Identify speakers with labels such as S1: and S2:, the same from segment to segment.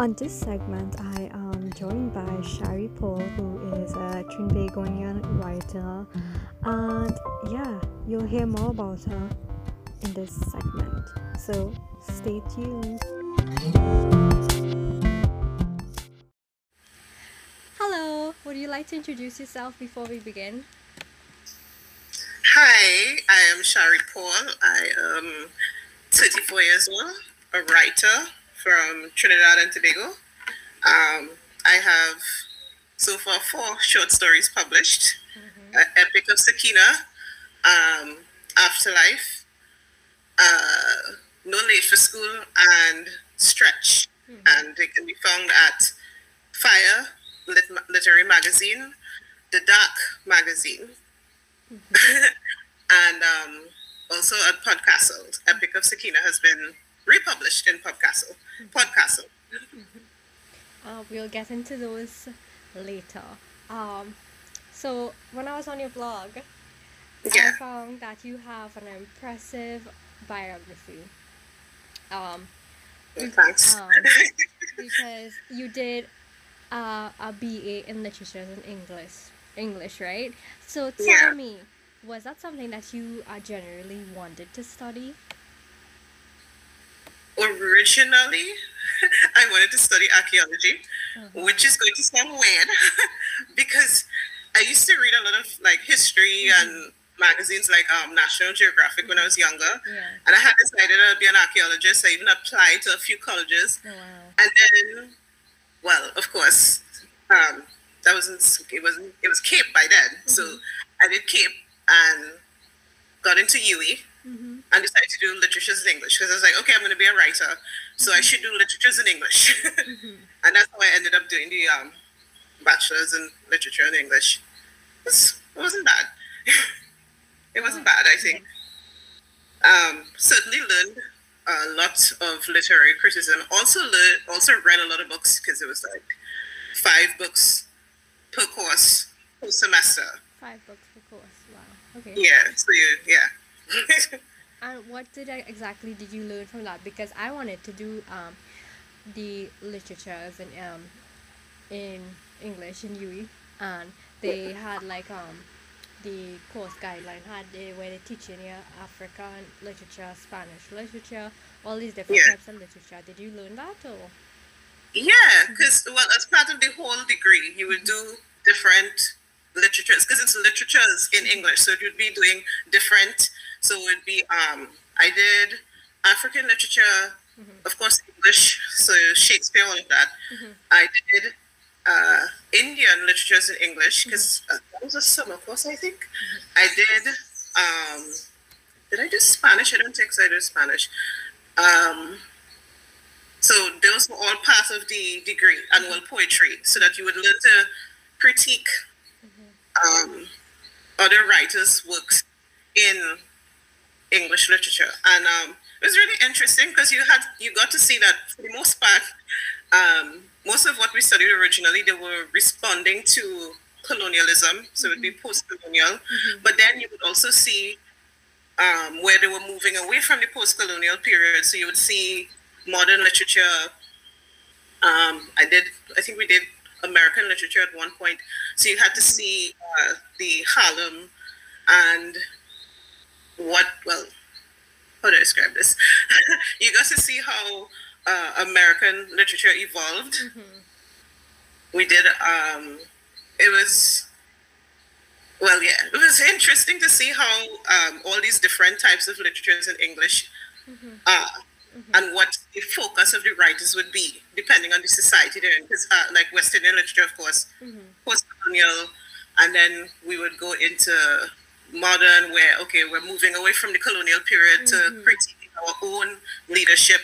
S1: On this segment, I am joined by Shari Paul, who is a Trinbagonian writer, and yeah, you'll hear more about her in this segment. So stay tuned. Hello, would you like to introduce yourself before we begin?
S2: Hi, I am Shari Paul. I am 34 years old, a writer from Trinidad and Tobago. Um, I have so far four short stories published mm-hmm. uh, Epic of Sakina, um, Afterlife, uh, No Late for School, and Stretch. Mm-hmm. And they can be found at FIYAH Lit- Literary Magazine, The Dark Magazine, mm-hmm. and um, also at Podcastle. Epic of Sakina has been republished in Podcastle. Podcastle.
S1: Uh, we'll get into those later. Um, so when I was on your blog, yeah. I found that you have an impressive biography. Um,
S2: Thanks.
S1: Um, because you did uh, a BA in literature and English, English, right? So tell yeah. me, was that something that you uh, generally wanted to study?
S2: Originally I wanted to study archaeology, mm-hmm. which is going to sound weird because I used to read a lot of like history mm-hmm. and magazines like um, National Geographic when I was younger. Yeah. And I had decided I'd be an archaeologist. I even applied to a few colleges. Oh, wow. And then, well, of course, um, that wasn't, it wasn't, it was CAPE by then. Mm-hmm. So I did CAPE and got into UWI mm-hmm. and decided to do literatures in English because I was like, okay, I'm going to be a writer, so. I should do literatures in English. mm-hmm. And that's how I ended up doing the um, bachelor's in literature and English. It wasn't bad. it wasn't oh, bad, I think. Um, certainly learned a lot of literary criticism. Also learned, also read a lot of books because it was like five books per course per semester.
S1: Five books per course. Wow. Okay.
S2: Yeah. So you, yeah.
S1: And what did I exactly did you learn from that? Because I wanted to do um, the literatures and um, in English in UWI, and they had like um the course guideline had they where they teach in African literature, Spanish literature, all these different yeah. types of literature. Did you learn that or?
S2: Yeah, because well, as part of the whole degree, you would do different literatures because it's literatures in English, so you'd be doing different so it would be um, I did African literature, mm-hmm. of course English, so Shakespeare, all of that. Mm-hmm. I did uh, Indian literatures in English because mm-hmm. uh, that was a summer course, I think. Mm-hmm. I did. Um, did I do Spanish? I don't think so. I did Spanish. Um, so those were all part of the degree, annual mm-hmm. poetry, so that you would learn to critique um, other writers' works in English literature, and um, it was really interesting because you had you got to see that for the most part, um, most of what we studied originally, they were responding to colonialism, so mm-hmm. it'd be mm-hmm. post-colonial, mm-hmm. but then you would also see um, where they were moving away from the post-colonial period. So you would see modern literature. Um, I did, I think we did American literature at one point. So you had to mm-hmm. see uh, the Harlem and what well how do I describe this? you got to see how uh, American literature evolved. Mm-hmm. We did. Um, it was well, yeah, it was interesting to see how um, all these different types of literatures in English mm-hmm. uh, mm-hmm. and what the focus of the writers would be, depending on the society they're in. Because, uh, like Western literature, of course, mm-hmm. post colonial, and then we would go into modern where okay we're moving away from the colonial period mm-hmm. to critiquing our own leadership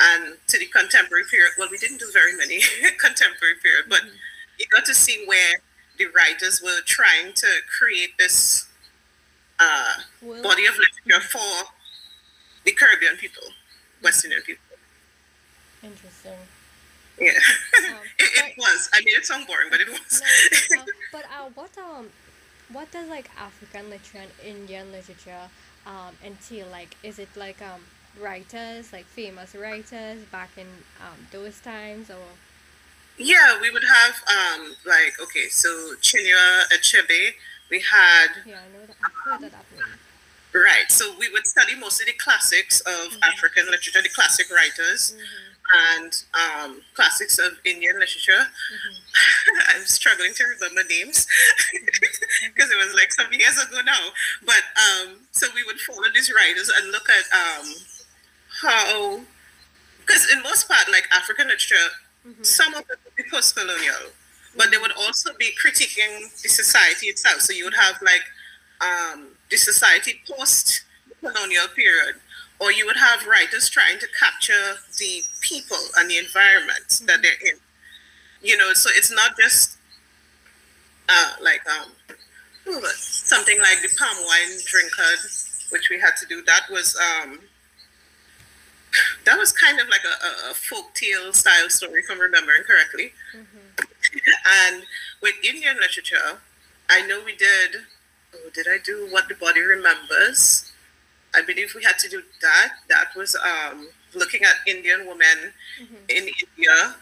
S2: and to the contemporary period. Well we didn't do very many contemporary period but mm-hmm. you got to see where the writers were trying to create this uh, well, body of literature for the caribbean people west indian people.
S1: Interesting.
S2: Yeah. Um, it, it was. I made it sound boring but it was.
S1: No, uh, but uh, what um what does like African literature and Indian literature um, entail? Like, is it like um, writers, like famous writers back in um, those times, or
S2: Yeah, we would have um like okay, so Chinua Achebe, we had
S1: yeah, I know that I've heard of that name.
S2: right. So we would study mostly the classics of African literature, the classic writers, and um, classics of Indian literature. I'm struggling to remember names because it was like some years ago now. But um, so we would follow these writers and look at um, how, because in most part, like African literature, some of it would be post-colonial, but they would also be critiquing the society itself. So you would have like um, the society post-colonial period, or you would have writers trying to capture the people and the environment that they're in. You know, so it's not just uh, like um, something like the palm wine drinker, which we had to do. That was um, that was kind of like a, a, folk tale style story, if I'm remembering correctly. and with Indian literature, I know we did. Oh, did I do what the body remembers? I believe we had to do that. That was um, looking at Indian women in India.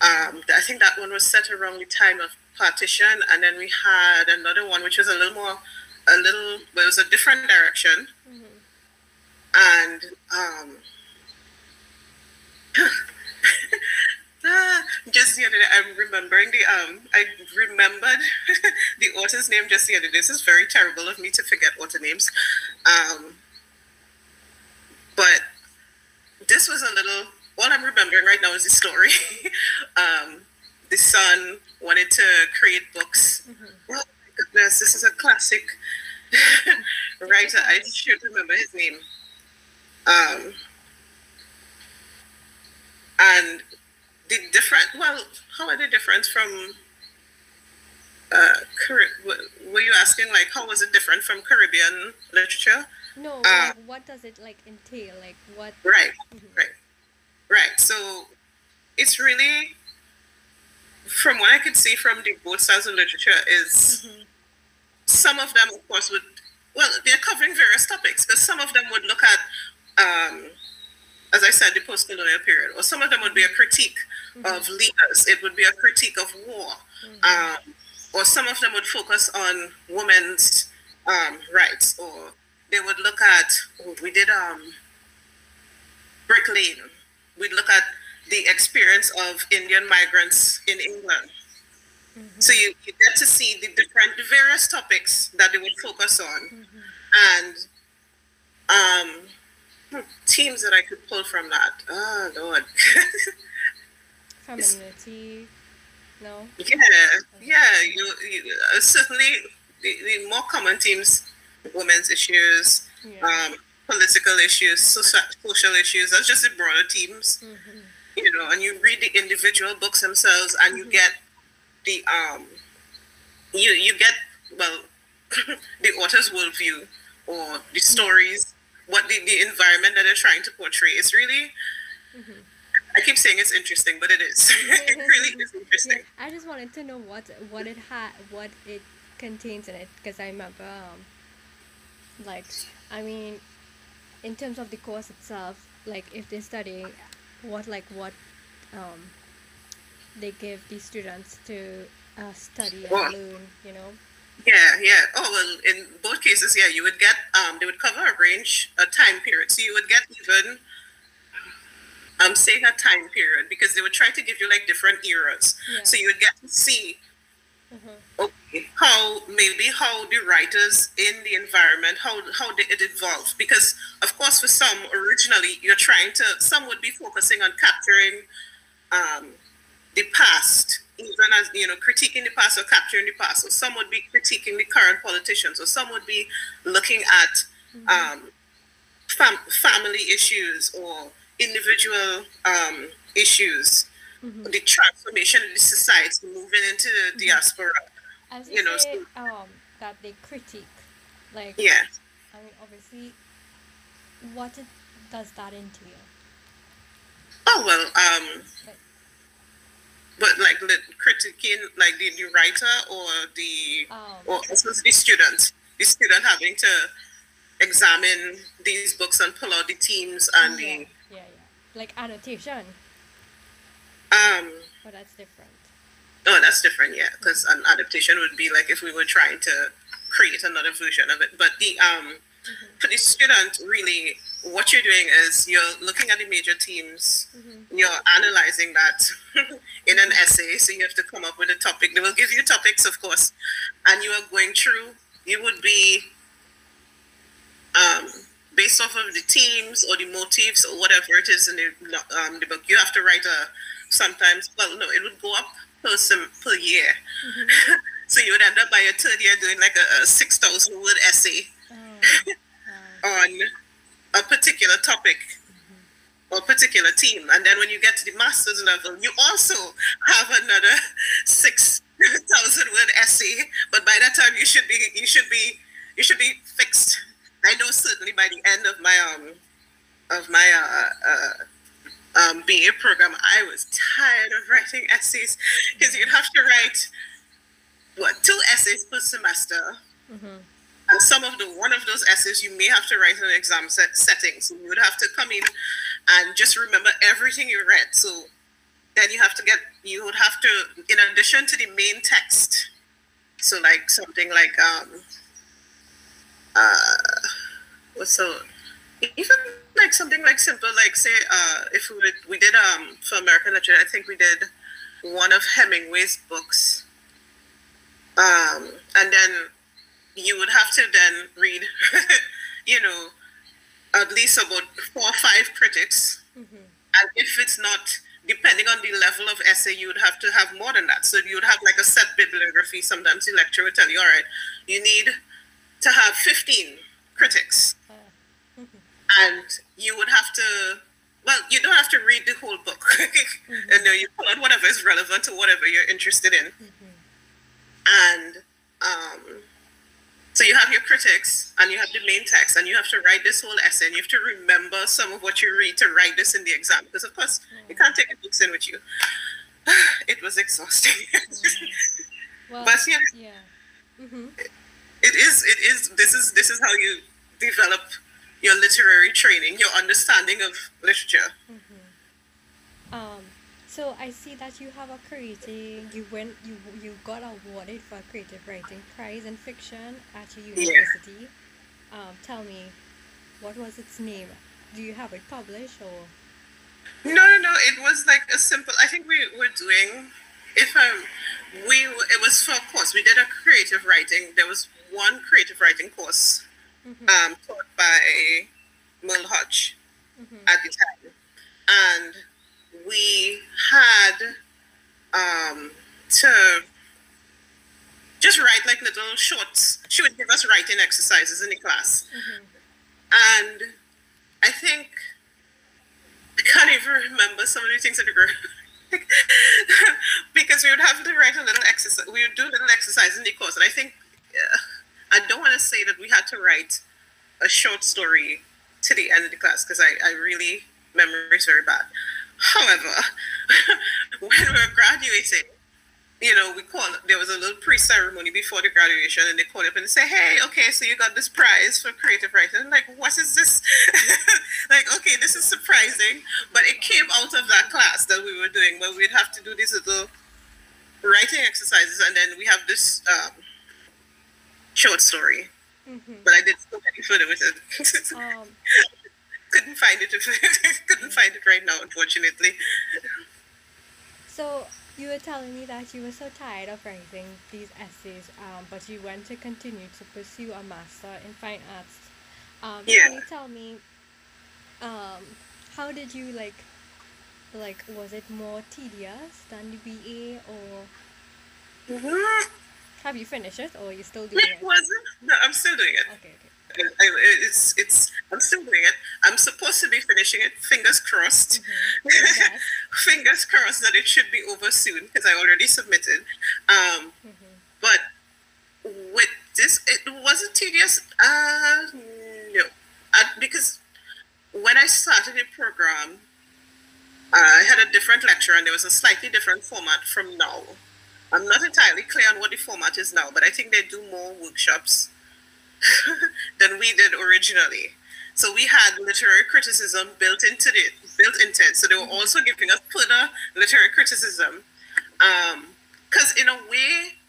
S2: Um, I think that one was set around the time of partition, and then we had another one which was a little more, a little, but it was a different direction. And um, ah, just the other day, I'm remembering the um, I remembered the author's name just the other day. This is very terrible of me to forget author names. Um, but this was a little. All I'm remembering right now is the story. um, the son wanted to create books. Oh my goodness, this is a classic writer. I should remember his name. Um, and the different. Well, how are they different from? Uh, were you asking like how was it different from Caribbean literature?
S1: No,
S2: Uh,
S1: like, what does it like entail? Like what?
S2: Right,
S1: Mhm.
S2: right, right. So it's really, from what I could see from the both styles of literature, is
S1: Mhm.
S2: some of them, of course, would well, they're covering various topics, but some of them would look at, um, as I said, the post-colonial period, or some of them would be a critique of leaders. It would be a critique of war, um, or some of them would focus on women's um, rights, or they would look at. Oh, we did um, Brick Lane. We'd look at the experience of Indian migrants in England. So you, you get to see the different, the various topics that they would focus on, and um, themes that I could pull from that. Oh Lord,
S1: Femininity? No.
S2: yeah, yeah. You, you uh, certainly the, the more common themes: women's issues,
S1: Yeah.
S2: um, political issues, social, social issues. That's just the broader themes.
S1: Mhm.
S2: you know, and you read the individual books themselves, and you get the um, you you get well, the author's worldview or the stories, what the, the environment that they're trying to portray. It's really, I keep saying it's interesting, but it is. it really is
S1: Yeah,
S2: interesting.
S1: I just wanted to know what what it had, what it contains in it, because I remember, um, like, I mean, in terms of the course itself, like if they're studying, what like what, um, they give the students to uh, study and
S2: Well-
S1: learn, you know.
S2: Yeah, yeah. Oh well, in both cases, yeah, you would get um, they would cover a range, a time period. So you would get even um, saying a time period because they would try to give you like different eras.
S1: Yeah.
S2: So you would get to see
S1: Mhm.
S2: okay how maybe how the writers in the environment how how they, it evolved because of course for some originally you're trying to some would be focusing on capturing um, the past even as you know critiquing the past or capturing the past. Or some would be critiquing the current politicians or some would be looking at um, fam- family issues or individual um, issues.
S1: Mhm.
S2: the transformation of the society moving into the diaspora
S1: As
S2: you
S1: you
S2: know,
S1: say,
S2: so-
S1: um, that they critique, like,
S2: yeah
S1: I mean, obviously, what it, does that entail?
S2: oh well um
S1: Like,
S2: but like the critiquing like the, the writer or the
S1: um,
S2: or also the student the student having to examine these books and pull out the themes and
S1: Yeah,
S2: the
S1: yeah, yeah. Like annotation,
S2: um.
S1: but that's different.
S2: Oh, that's different, yeah. Because an adaptation would be like if we were trying to create another version of it. But the um, for the student, really, what you're doing is you're looking at the major themes. You're analyzing that in an essay. So you have to come up with a topic. They will give you topics, of course, and you are going through. You would be um, based off of the themes or the motifs or whatever it is in the, um, the book. You have to write a sometimes. Well, no, it would go up per sem, per year. so you would end up by your third year doing like a, a six thousand word essay
S1: Oh,
S2: on a particular topic or particular team. And then when you get to the master's level, you also have another six thousand word essay. But by that time, you should be you should be you should be fixed. I know certainly by the end of my um of my uh, uh um BA program, I was tired of writing essays because you'd have to write what two essays per semester. And some of the one of those essays you may have to write in an exam set setting. So you would have to come in and just remember everything you read. So then you have to get you would have to in addition to the main text. So like something like um uh what's so even like something like simple like say uh if we would, we did um for American literature I think we did one of Hemingway's books um and then you would have to then read, you know, at least about four or five critics. And if it's not, depending on the level of essay, you would have to have more than that. So you would have like a set bibliography. Sometimes the lecturer would tell you, all right, you need to have 15 critics. And you would have to, well, you don't have to read the whole book. and then you pull out whatever is relevant to whatever you're interested in. And um, so you have your critics and you have the main text and you have to write this whole essay and you have to remember some of what you read to write this in the exam because of course you can't take the books in with you. It was exhausting.
S1: Well,
S2: but yeah,
S1: yeah. Mm-hmm.
S2: it is it is this is this is how you develop your literary training, your understanding of literature.
S1: Um, so I see that you have a creating. You went. You you got awarded for a creative writing prize in fiction at your
S2: Yeah.
S1: university. Um, tell me, what was its name? Do you have it published or?
S2: No, no, no. It was like a simple. I think we were doing. If I'm, we it was for a course. We did a creative writing. There was one creative writing course, um, taught by Merle Hodge at the time, and we had um to just write like little shorts. She would give us writing exercises in the class, and I think I can't even remember some of the things that we were because we would have to write a little exercise. We would do a little exercise in the course, and I think uh, I don't want to say that we had to write a short story to the end of the class because I, I really memory is very bad. However, when we were graduating, you know, we call there was a little pre-ceremony before the graduation, and they call up and say, "Hey, okay, so you got this prize for creative writing." I'm like, what is this? like, okay, this is surprising, but it came out of that class that we were doing, where we'd have to do these little writing exercises, and then we have this um, short story. But I did so many further with it.
S1: Um,
S2: couldn't find it. couldn't find it right now, unfortunately.
S1: so you were telling me that you were so tired of writing these essays, um, but you want to continue to pursue a master in fine arts. Um,
S2: Yeah.
S1: Can you tell me, um, how did you like, like, was it more tedious than the BA, or
S2: Mhm.
S1: Have you finished it, or are you still doing
S2: It
S1: it?
S2: wasn't. No, I'm still doing it.
S1: Okay, okay.
S2: I, I- it's it's. I'm still doing it. I'm supposed to be finishing it. Fingers crossed.
S1: Yes.
S2: Fingers crossed that it should be over soon because I already submitted. Um, but with this, it wasn't tedious. Uh, no, uh, because when I started the program, I had a different lecture and there was a slightly different format from now. I'm not entirely clear on what the format is now, but I think they do more workshops than we did originally. So we had literary criticism built into it, built into it. So they were mm-hmm. also giving us further literary criticism. Because um, in a way,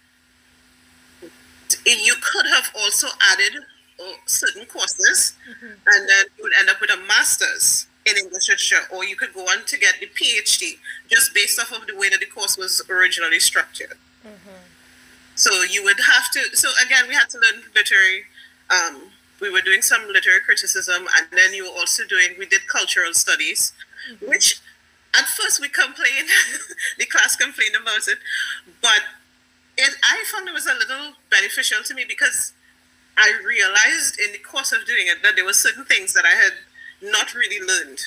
S2: you could have also added uh, certain courses, mm-hmm. and then you would end up with a master's in English literature, or you could go on to get the PhD just based off of the way that the course was originally structured. Mm-hmm. So you would have to. So again, we had to learn literary. Um, we were doing some literary criticism, and then you were also doing. We did cultural studies, mm-hmm. which at first we complained. the class complained about it, but it, I found it was a little beneficial to me because I realized in the course of doing it that there were certain things that I had not really learned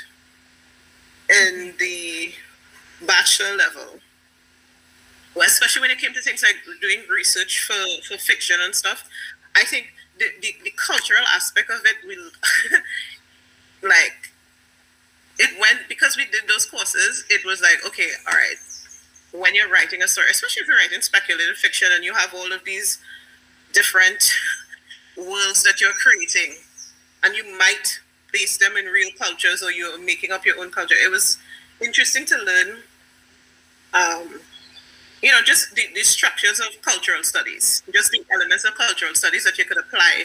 S2: in the bachelor level. Well, especially when it came to things like doing research for, for fiction and stuff. I think the, the, the cultural aspect of it will like it went because we did those courses, it was like, okay, all right, when you're writing a story, especially if you're writing speculative fiction and you have all of these different worlds that you're creating, and you might base them in real cultures or you're making up your own culture. It was interesting to learn, um, you know, just the, the structures of cultural studies, just the elements of cultural studies that you could apply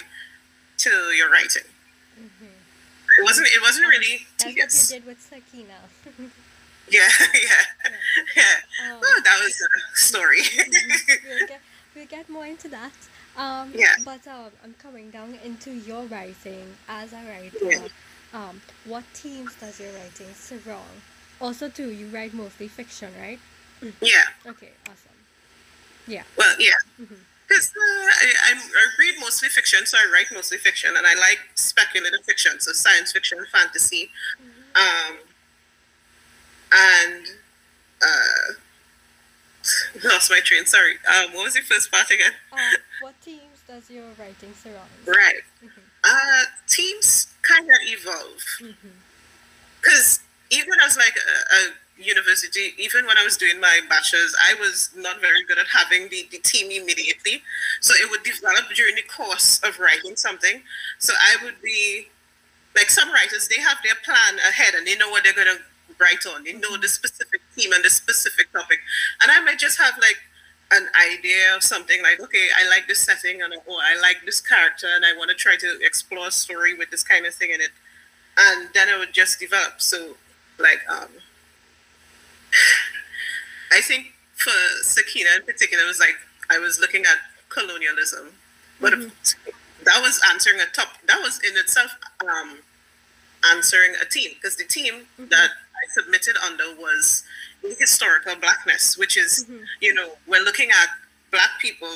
S2: to your writing. Mm-hmm. It wasn't. It wasn't really.
S1: That's tedious. what you did with Sakina.
S2: yeah, yeah, yeah. Um, oh, that was a story.
S1: we'll, get, we'll get more into that. Um,
S2: yeah.
S1: But um, I'm coming down into your writing as a writer. Yeah. Um, what themes does your writing surround? Also, too, you write mostly fiction, right?
S2: Yeah.
S1: Okay, awesome. Yeah.
S2: Well, yeah. Because mm-hmm. uh, I, I read mostly fiction, so I write mostly fiction, and I like speculative fiction, so science fiction, fantasy. Mm-hmm. Um, and uh, lost my train. Sorry. Um, what was your first part again?
S1: Uh, what teams does your writing surround?
S2: Right. Mm-hmm. Uh, teams kind of evolve. Because mm-hmm. even as like a, a, university, even when I was doing my bachelor's, I was not very good at having the, the theme immediately. So it would develop during the course of writing something. So I would be like some writers, they have their plan ahead and they know what they're going to write on. They know the specific theme and the specific topic. And I might just have like an idea of something like, okay, I like this setting and oh, I like this character and I want to try to explore a story with this kind of thing in it. And then it would just develop. So like um I think for Sakina in particular, it was like I was looking at colonialism. But mm-hmm. that was answering a top that was in itself um answering a team because the team mm-hmm. that I submitted under was historical blackness, which is, mm-hmm. you know, we're looking at black people,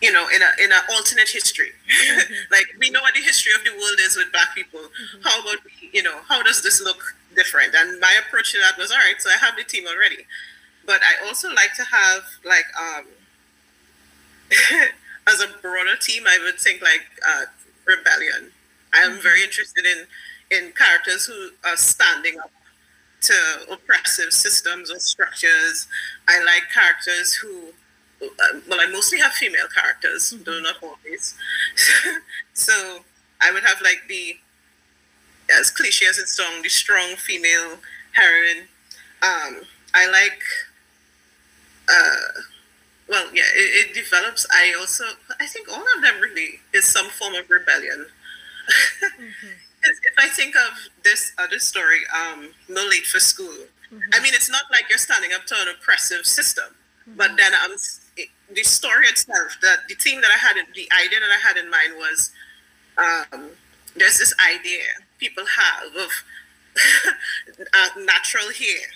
S2: you know, in a in an alternate history. Mm-hmm. like we know what the history of the world is with black people. Mm-hmm. How about you know, how does this look different? And my approach to that was all right, so I have the team already. But I also like to have like um as a broader team, I would think like uh, rebellion I am very interested in in characters who are standing up to oppressive systems or structures. I like characters who, uh, well, I mostly have female characters, mm-hmm. though not always. so I would have like the, as cliche as it's strong, the strong female heroine. Um, I like, uh, well, yeah, it, it develops. I also, I think all of them really is some form of rebellion mm-hmm. If I think of this other story, um, No Late for School, mm-hmm. I mean, it's not like you're standing up to an oppressive system, mm-hmm. but then um, it, the story itself, that the theme that I had, the idea that I had in mind was um, there's this idea people have of uh, natural hair.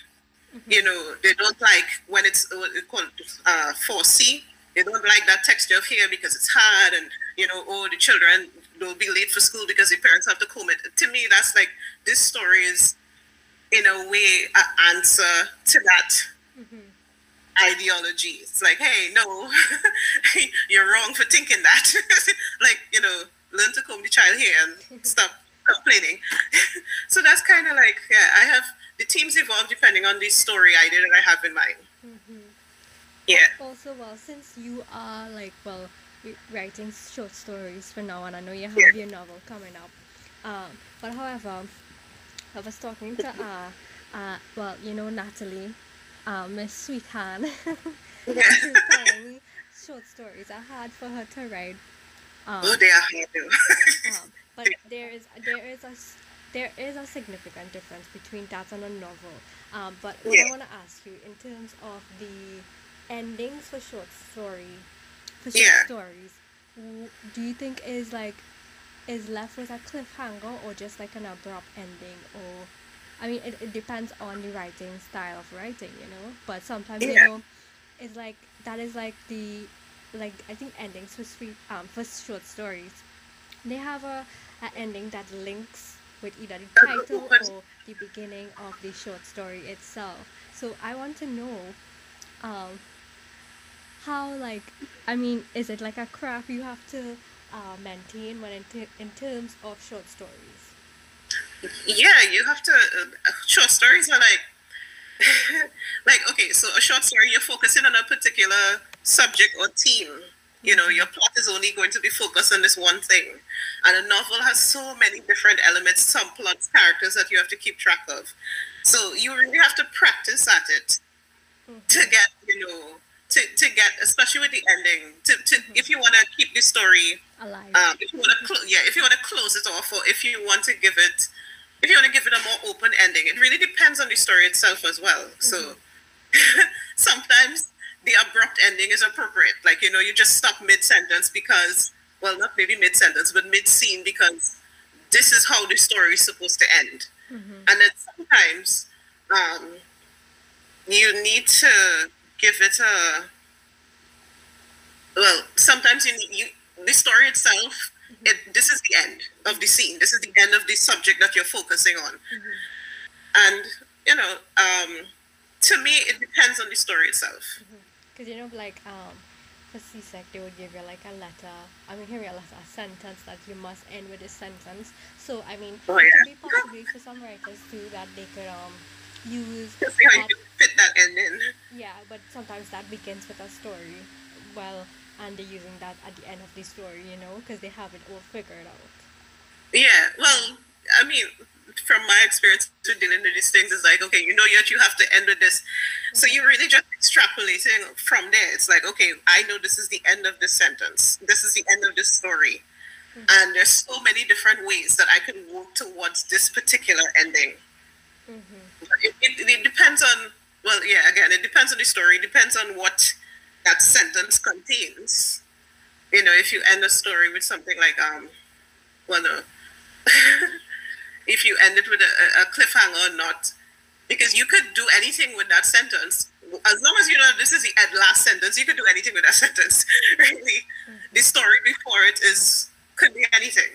S2: Mm-hmm. You know, they don't like when it's what they call uh, 4C. They don't like that texture of hair because it's hard and, you know, oh, the children they'll be late for school because their parents have to comb it. To me, that's like this story is, in a way, an answer to that mm-hmm. ideology. It's like, hey, no, you're wrong for thinking that. like, you know, learn to comb the child hair and stop complaining. so that's kind of like, yeah, I have the teams evolve depending on the story idea that I have in mind. Mm-hmm. Yeah.
S1: Also, well, since you are like, well, writing short stories for now, and I know you have
S2: Yeah.
S1: your novel coming up. Um, but however, I was talking to uh, uh, well, you know Natalie, uh, Miss Sweet Hand,
S2: Yeah.
S1: she was telling me short stories are hard for her to write.
S2: Oh,
S1: Um,
S2: they are hard
S1: um, but there is there is a there is a significant difference between that and a novel. Um, but what I want to ask you in terms of the endings for short story for short
S2: Yeah.
S1: stories, do you think is like is left with a cliffhanger or just like an abrupt ending or I mean it, it depends on the writing style of writing, you know. But sometimes you know it's like that is like the like I think endings for sweet um for short stories they have a, a ending that links with either the title or the beginning of the short story itself. So I want to know um how like I mean is it like a craft you have to uh, maintain when in, t- in terms of short stories?
S2: Yeah, you have to. Uh, short stories are like, like okay, so a short story you're focusing on a particular subject or theme. You know, your plot is only going to be focused on this one thing, and a novel has so many different elements, some plots characters that you have to keep track of. So you really have to practice at it to get, you know, to, to get, especially with the ending. To, to if you want to keep the story
S1: Alive.
S2: um, if you want to clo- yeah if you want to close it off or if you want to give it if you want to give it a more open ending it really depends on the story itself as well so sometimes the abrupt ending is appropriate like you know you just stop mid-sentence because well not maybe mid-sentence but mid-scene because this is how the story is supposed to end
S1: Mhm.
S2: and then sometimes um, you need to give it a well sometimes you need you the story itself it this is the end of the scene this is the end of the subject that you're focusing on and you know um to me it depends on the story itself
S1: Because you know, like um, for CSEC, they would give you like a letter. I mean, here a letter, a sentence that you must end with a sentence. So I mean,
S2: Oh,
S1: it
S2: yeah.
S1: could be possibly for some writers too that they could um use
S2: to see how you can fit that end in.
S1: Yeah, but sometimes that begins with a story. Well, and they're using that at the end of the story, you know, because they have it all figured out.
S2: yeah well i mean from my experience with dealing with these things is like okay you know yet you have to end with this. So you're really just extrapolating from there. It's like okay i know this is the end of this sentence. This is the end of this story. And there's so many different ways that i can work towards this particular ending.
S1: Mm-hmm.
S2: It, it, it depends on well yeah again it depends on the story. It depends on what that sentence contains. You know if you end a story with something like um well no. If you end it with a, a cliffhanger or not. Because you could do anything with that sentence. As long as you know this is the last sentence you could do anything with that sentence really. The story before it is could be anything.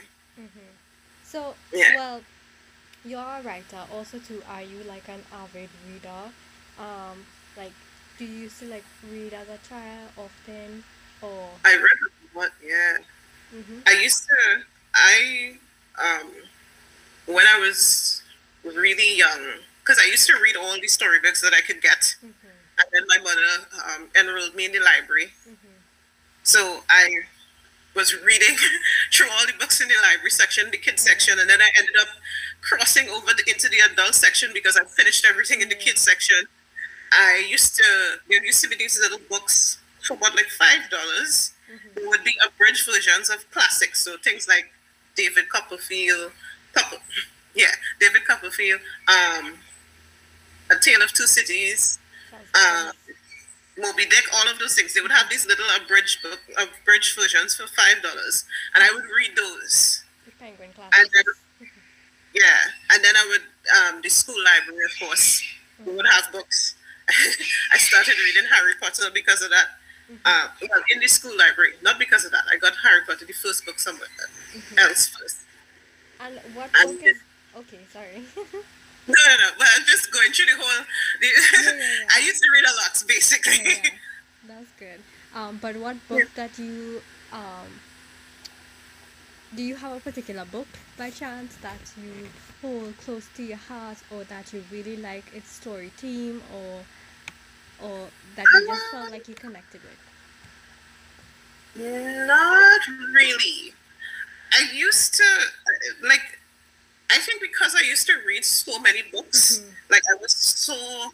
S1: So,
S2: Yeah.
S1: well, you're a writer. Also, too, are you like an avid reader? Um, like, do you used to like read as a child often, or?
S2: i read a lot yeah
S1: Mm-hmm.
S2: I used to I um when I was really young because I used to read all the storybooks that I could get
S1: Mm-hmm.
S2: and then my mother um, enrolled me in the library
S1: Mm-hmm.
S2: so I was reading through all the books in the library section the kids section and then I ended up crossing over the, into the adult section because I finished everything in the kids section I used to there used to be these little books for about like five dollars there would be abridged versions of classics, so things like David Copperfield, Copper, yeah, David Copperfield, um, A Tale of Two Cities, uh, Moby Dick, all of those things. They would have these little abridged book, abridged versions for five dollars, and I would read those.
S1: the Penguin classics.
S2: Yeah, and then I would um, the school library, of course, we would have books. I started reading Harry Potter because of that. Uh, well, in the school library, not because of that. I got Harry Potter, the first book somewhere else first.
S1: And what
S2: and
S1: book is? Okay, sorry.
S2: No, no, no. But I'm just going through the whole. The,
S1: Yeah, yeah, yeah.
S2: I used to read a lot, basically.
S1: that's good. Um, but what book that you um? Do you have a particular book by chance that you hold close to your heart, or that you really like its story theme, or or that you just felt like you connected with?
S2: Not really. I used to like. I think because I used to read so many books, mm-hmm. like I was so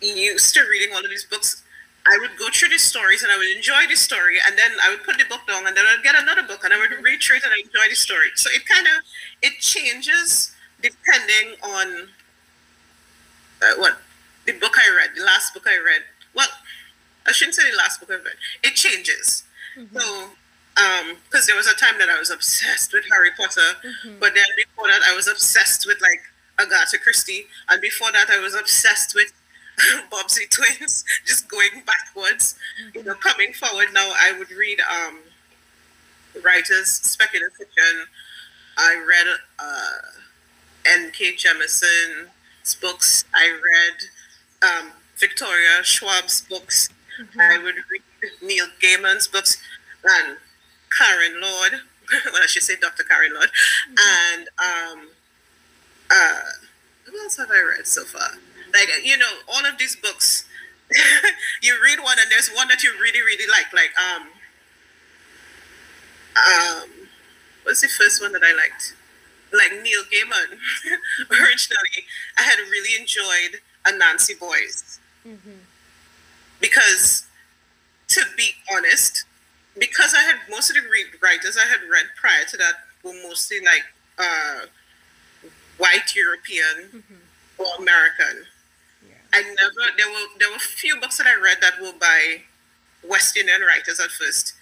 S2: used to reading all of these books. I would go through the stories and I would enjoy the story, and then I would put the book down, and then I'd get another book, and I would read through it and I enjoy the story. So it kind of it changes depending on uh, what the book I read, the last book I read. Well, I shouldn't say the last book I read. It changes. Mm-hmm. So, because um, there was a time that I was obsessed with Harry Potter, mm-hmm. but then before that I was obsessed with like Agatha Christie, and before that I was obsessed with Bobbsey Twins. Just going backwards, you know, coming forward. Now I would read um, writers, speculative fiction. I read uh, N.K. Jemisin's books. I read um, Victoria Schwab's books. Mm-hmm. I would read Neil Gaiman's books and Karen Lord. well, I should say Dr. Karen Lord. Mm-hmm. And um, uh, who else have I read so far? Like, you know, all of these books, you read one and there's one that you really, really like. Like, um, um, what's the first one that I liked? Like Neil Gaiman. Originally, I had really enjoyed Anansi Boys. Mm-hmm. Because, to be honest, because I had most of the writers I had read prior to that were mostly like uh, white European mm-hmm. or American. I never there were there were a few books that I read that were by West Indian writers at first.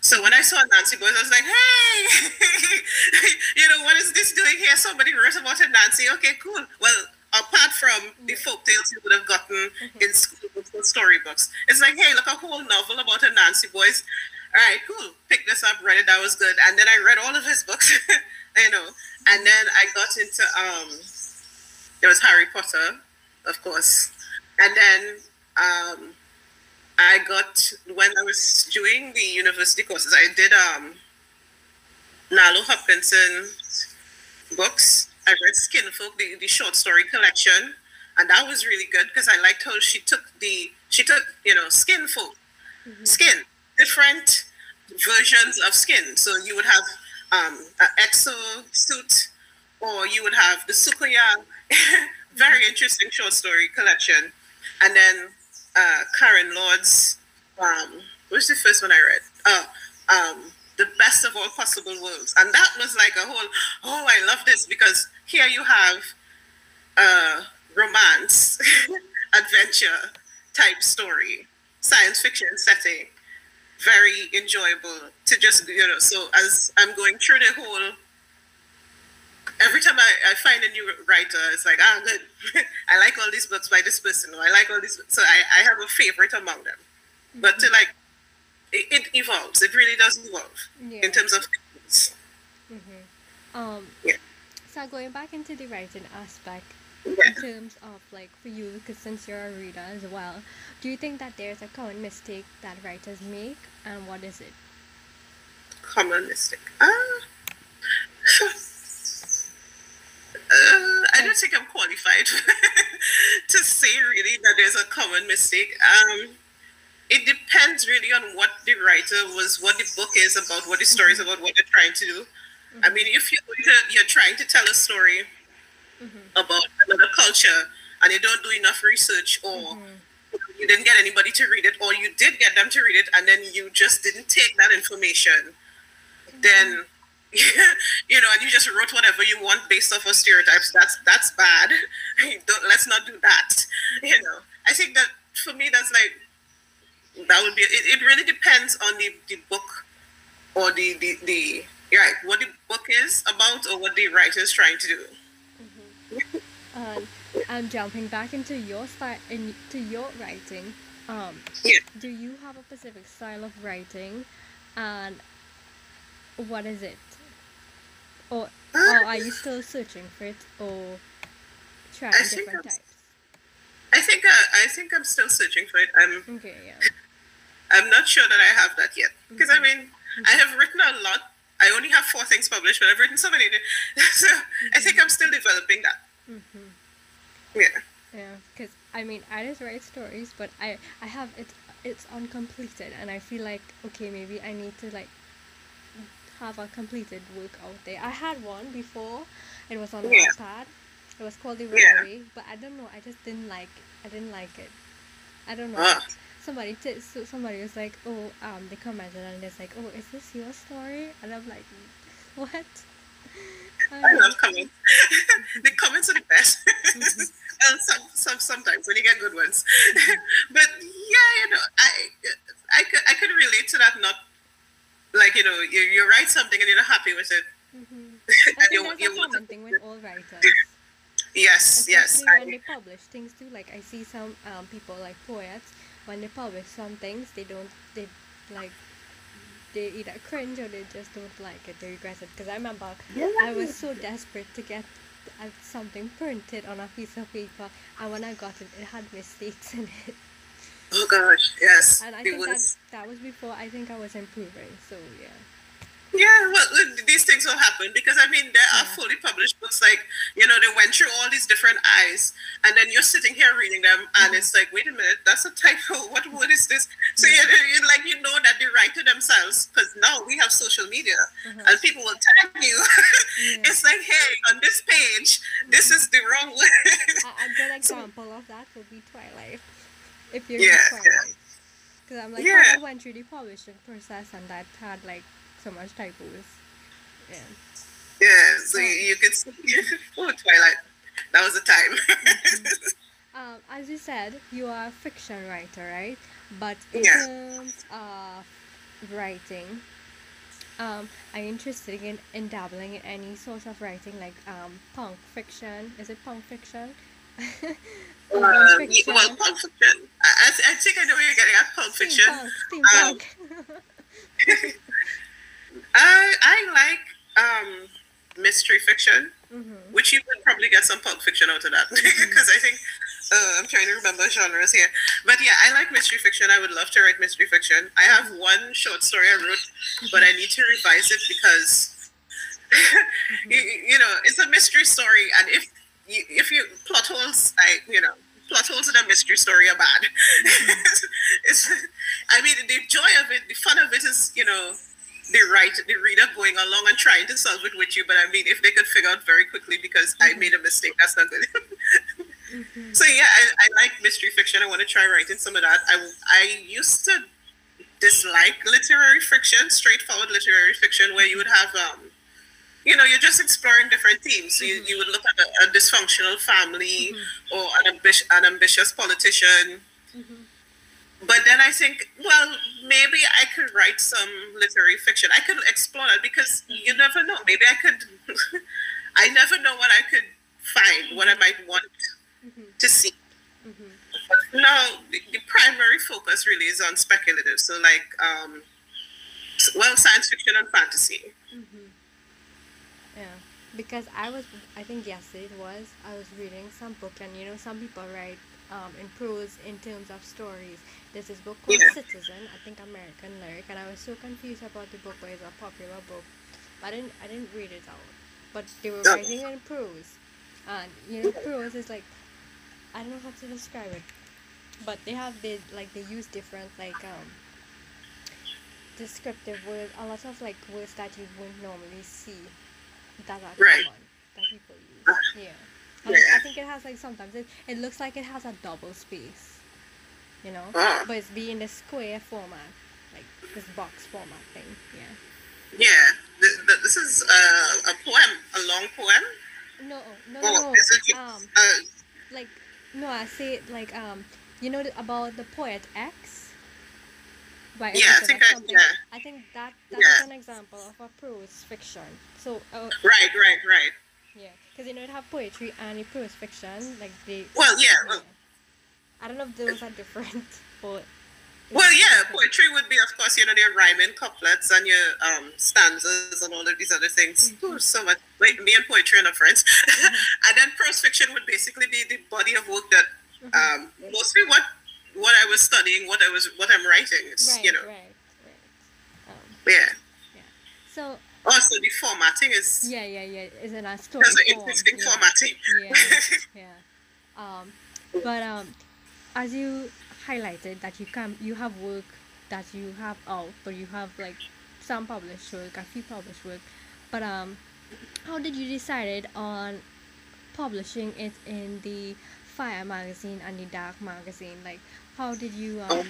S2: So when I saw Nancy Boys, I was like, hey, you know, what is this doing here? Somebody wrote about it, Nancy. Okay, cool. Well, apart from the folk tales you would have gotten mm-hmm. in school books or storybooks, it's like, hey, look, a whole novel about a Nancy Boys. All right, cool. Pick this up, read it. That was good. And then I read all of his books, you know. And then I got into um, there was Harry Potter, of course, and then um, I got when I was doing the university courses, I did um, Nalo Hopkinson books. I read Skinfolk, the, the short story collection, and that was really good because I liked how she took the she took you know Skinfolk, mm-hmm. skin different versions of skin. So you would have um, an exo suit, or you would have the soucouyant. Very interesting short story collection, and then uh, Karen Lord's. Um, what's the first one I read? Oh, um, the best of all possible worlds, and that was like a whole. Oh, I love this because here you have a romance, adventure type story, science fiction setting, very enjoyable to just you know. So as I'm going through the whole every time I, I find a new writer, it's like, ah, good. I like all these books by this person. Or I like all these. So I, I have a favorite among them. Mm-hmm. But to mm-hmm. like, it, it, evolves. It really does evolve yeah. in terms of.
S1: Mm-hmm. Um, yeah. So going back into the writing aspect, yeah. in terms of like for you, because since you're a reader as well, do you think that there's a common mistake that writers make, and what is it?
S2: Common mistake. Ah. Uh, I don't think I'm qualified to say really that there's a common mistake. Um, it depends really on what the writer was, what the book is about, what the story is mm-hmm. about, what they're trying to do. Mm-hmm. I mean, if you're, you're trying to tell a story mm-hmm. about another culture and you don't do enough research or mm-hmm. you didn't get anybody to read it or you did get them to read it and then you just didn't take that information, then you know, and you just wrote whatever you want based off of stereotypes. That's that's bad. Don't, let's not do that. You know, I think that for me, that's like that would be. It, it really depends on the, the book or the the the right what the book is about or what the writer is trying to do.
S1: Mm-hmm. um, I'm jumping back into your style into your writing. Um,
S2: yeah.
S1: Do you have a specific style of writing, and what is it? Or, or are you still searching for it or trying I different types?
S2: I think uh, I think I'm still searching for it. I'm
S1: okay. Yeah.
S2: I'm not sure that I have that yet because mm-hmm. I mean mm-hmm. I have written a lot. I only have four things published, but I've written so many. so mm-hmm. I think I'm still developing that.
S1: Mm-hmm.
S2: Yeah.
S1: Yeah, because I mean I just write stories, but I I have it it's uncompleted and I feel like okay maybe I need to like have a completed work out there. I had one before. It was on
S2: Yeah.
S1: Wattpad. It was called The
S2: Yeah.
S1: Runaway, but I don't know. I just didn't like. I didn't like it. I don't know.
S2: Ah.
S1: Somebody t- so somebody was like, oh, um, they commented and it's like, oh, is this your story? And I'm like, what? I
S2: I
S1: don't know.
S2: love comments. the comments are the best. well, some, some, sometimes when you get good ones. but yeah, you know, I, I could, I could relate to that. Not like you know, you, you write something and you're not happy with it,
S1: Mhm.
S2: and
S1: I
S2: you,
S1: think
S2: you
S1: that's a common thing with all writers.
S2: Yes, yes.
S1: When
S2: I,
S1: they publish things too. Like I see some um, people like poets when they publish some things they don't they like they either cringe or they just don't like it. They regret it. Because I remember I was so desperate to get uh, something printed on a piece of paper, and when I got it, it had mistakes in it.
S2: oh gosh, yes.
S1: And I think that
S2: was.
S1: that was before I think I was improving. So yeah.
S2: Yeah, well, these things will happen because I mean there are fully published books. Like you know, they went through all these different eyes, and then you're sitting here reading them, and it's like, wait a minute, that's a typo. What word is this? So you, you like you know that they write it themselves because now we have social media,
S1: Uh-huh.
S2: and people will tag you.
S1: Yeah.
S2: it's like, hey, on this page, this is the wrong word.
S1: a, a good example of that would be Twilight. If you're
S2: Yeah,
S1: yeah. Because I'm like,
S2: Yeah.
S1: I went through the publishing process and that had like so much typos. Yeah.
S2: yeah, so you, you could see, oh, Twilight, that was the time.
S1: Um, as you said, you are a fiction writer, right? But in
S2: Yeah.
S1: terms of writing, um, are you interested in, in dabbling in any sort of writing like um, punk fiction? Is it punk fiction?
S2: Um, yeah, well, Pulp Fiction. I, I, think I know where you're getting at Pulp Fiction.
S1: Steampunk, steampunk.
S2: I I like um, mystery fiction,
S1: mm-hmm.
S2: which you could probably get some Pulp Fiction out of that because I think uh, I'm trying to remember genres here. But yeah, I like mystery fiction. I would love to write mystery fiction. I have one short story I wrote, but I need to revise it because you, you know it's a mystery story, and if you, if you plot holes, I you know plot holes in a mystery story are bad. it's, I mean, the joy of it, the fun of it is you know the right the reader going along and trying to solve it with you. But I mean, if they could figure out very quickly because I made a mistake, that's not good.
S1: Mm-hmm.
S2: so yeah, I, I like mystery fiction. I want to try writing some of that. I I used to dislike literary fiction, straightforward literary fiction, where you would have um, you know, you're just exploring different themes. So you, you would look at a, a dysfunctional family or an, ambi- an ambitious politician.
S1: Mhm.
S2: But then I think, well, maybe I could write some literary fiction. I could explore it because you never know. Maybe I could. I never know what I could find, what I might want to see.
S1: Mhm.
S2: But no, the, the primary focus really is on speculative. So, like, um, well, science fiction and fantasy.
S1: Mhm. Yeah, because I was, I think yesterday it was, I was reading some book, and you know, some people write um, in prose in terms of stories. There's this book called
S2: Yeah.
S1: Citizen, I think American Lyric, and I was so confused about the book, but it's a popular book. But I didn't, I didn't read it out. But they were writing in prose, and you know, prose is like, I don't know how to describe it, but they have they like they use different like um descriptive words, a lot of like words that you wouldn't normally see that are
S2: Right.
S1: common that people use. Yeah. And
S2: Yeah.
S1: I think it has like sometimes it, it looks like it has a double space. You know?
S2: Ah.
S1: But it's be in the square format. Like this box format thing. Yeah.
S2: Yeah, th- th- this is uh, a poem, a long poem.
S1: No, no,
S2: Oh,
S1: no. Um
S2: Uh,
S1: like no, I say it like um you know about the poet X? By
S2: Yeah, I think I- yeah.
S1: I think that that
S2: Yeah.
S1: an example of a prose fiction. So uh,
S2: right, right, right.
S1: Yeah, because you know it have poetry and it prose fiction, like they.
S2: Well, yeah, well-
S1: I don't know if those are different, but.
S2: Well, yeah, poetry would be, of course, you know, your rhyming couplets and your um, stanzas and all of these other things.
S1: Mm-hmm.
S2: Oh, so much. Wait, me and poetry are not friends. and then prose fiction would basically be the body of work that
S1: Mhm.
S2: um, mostly what what I was studying, what I was, what I'm writing. It's
S1: right,
S2: you know,
S1: right, right. Um,
S2: yeah. Yeah.
S1: So
S2: Also, the formatting is
S1: yeah, yeah, yeah. Is in a story
S2: there's an interesting
S1: yeah.
S2: formatting.
S1: yeah, yeah. Um, but um, as you highlighted that you come you have work that you have out, but you have like some published work, a few published work. But um, how did you decide on publishing it in the FIYAH magazine and the Dark magazine? Like, how did you um,
S2: Oh,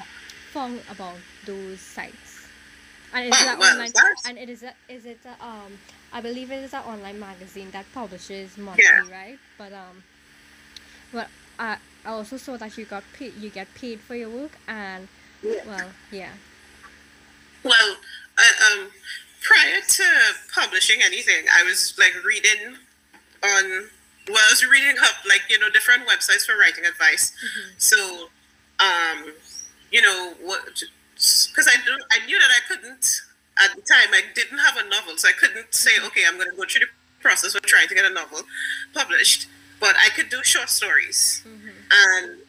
S1: found about those sites? And is
S2: oh,
S1: that
S2: well,
S1: online? And it is a, is it a, um I believe it is an online magazine that publishes
S2: yeah.
S1: monthly, right? But um, well, I I also saw that you got paid. You get paid for your work, and
S2: Yeah.
S1: well, yeah.
S2: Well, uh, um, prior to publishing anything, I was like reading on. Well, I was reading up like you know different websites for writing advice.
S1: Mhm.
S2: So, um, you know what? Because I do, I knew that I couldn't at the time. I didn't have a novel, so I couldn't say, okay, I'm going to go through the process of trying to get a novel published. But I could do short stories,
S1: Mhm.
S2: and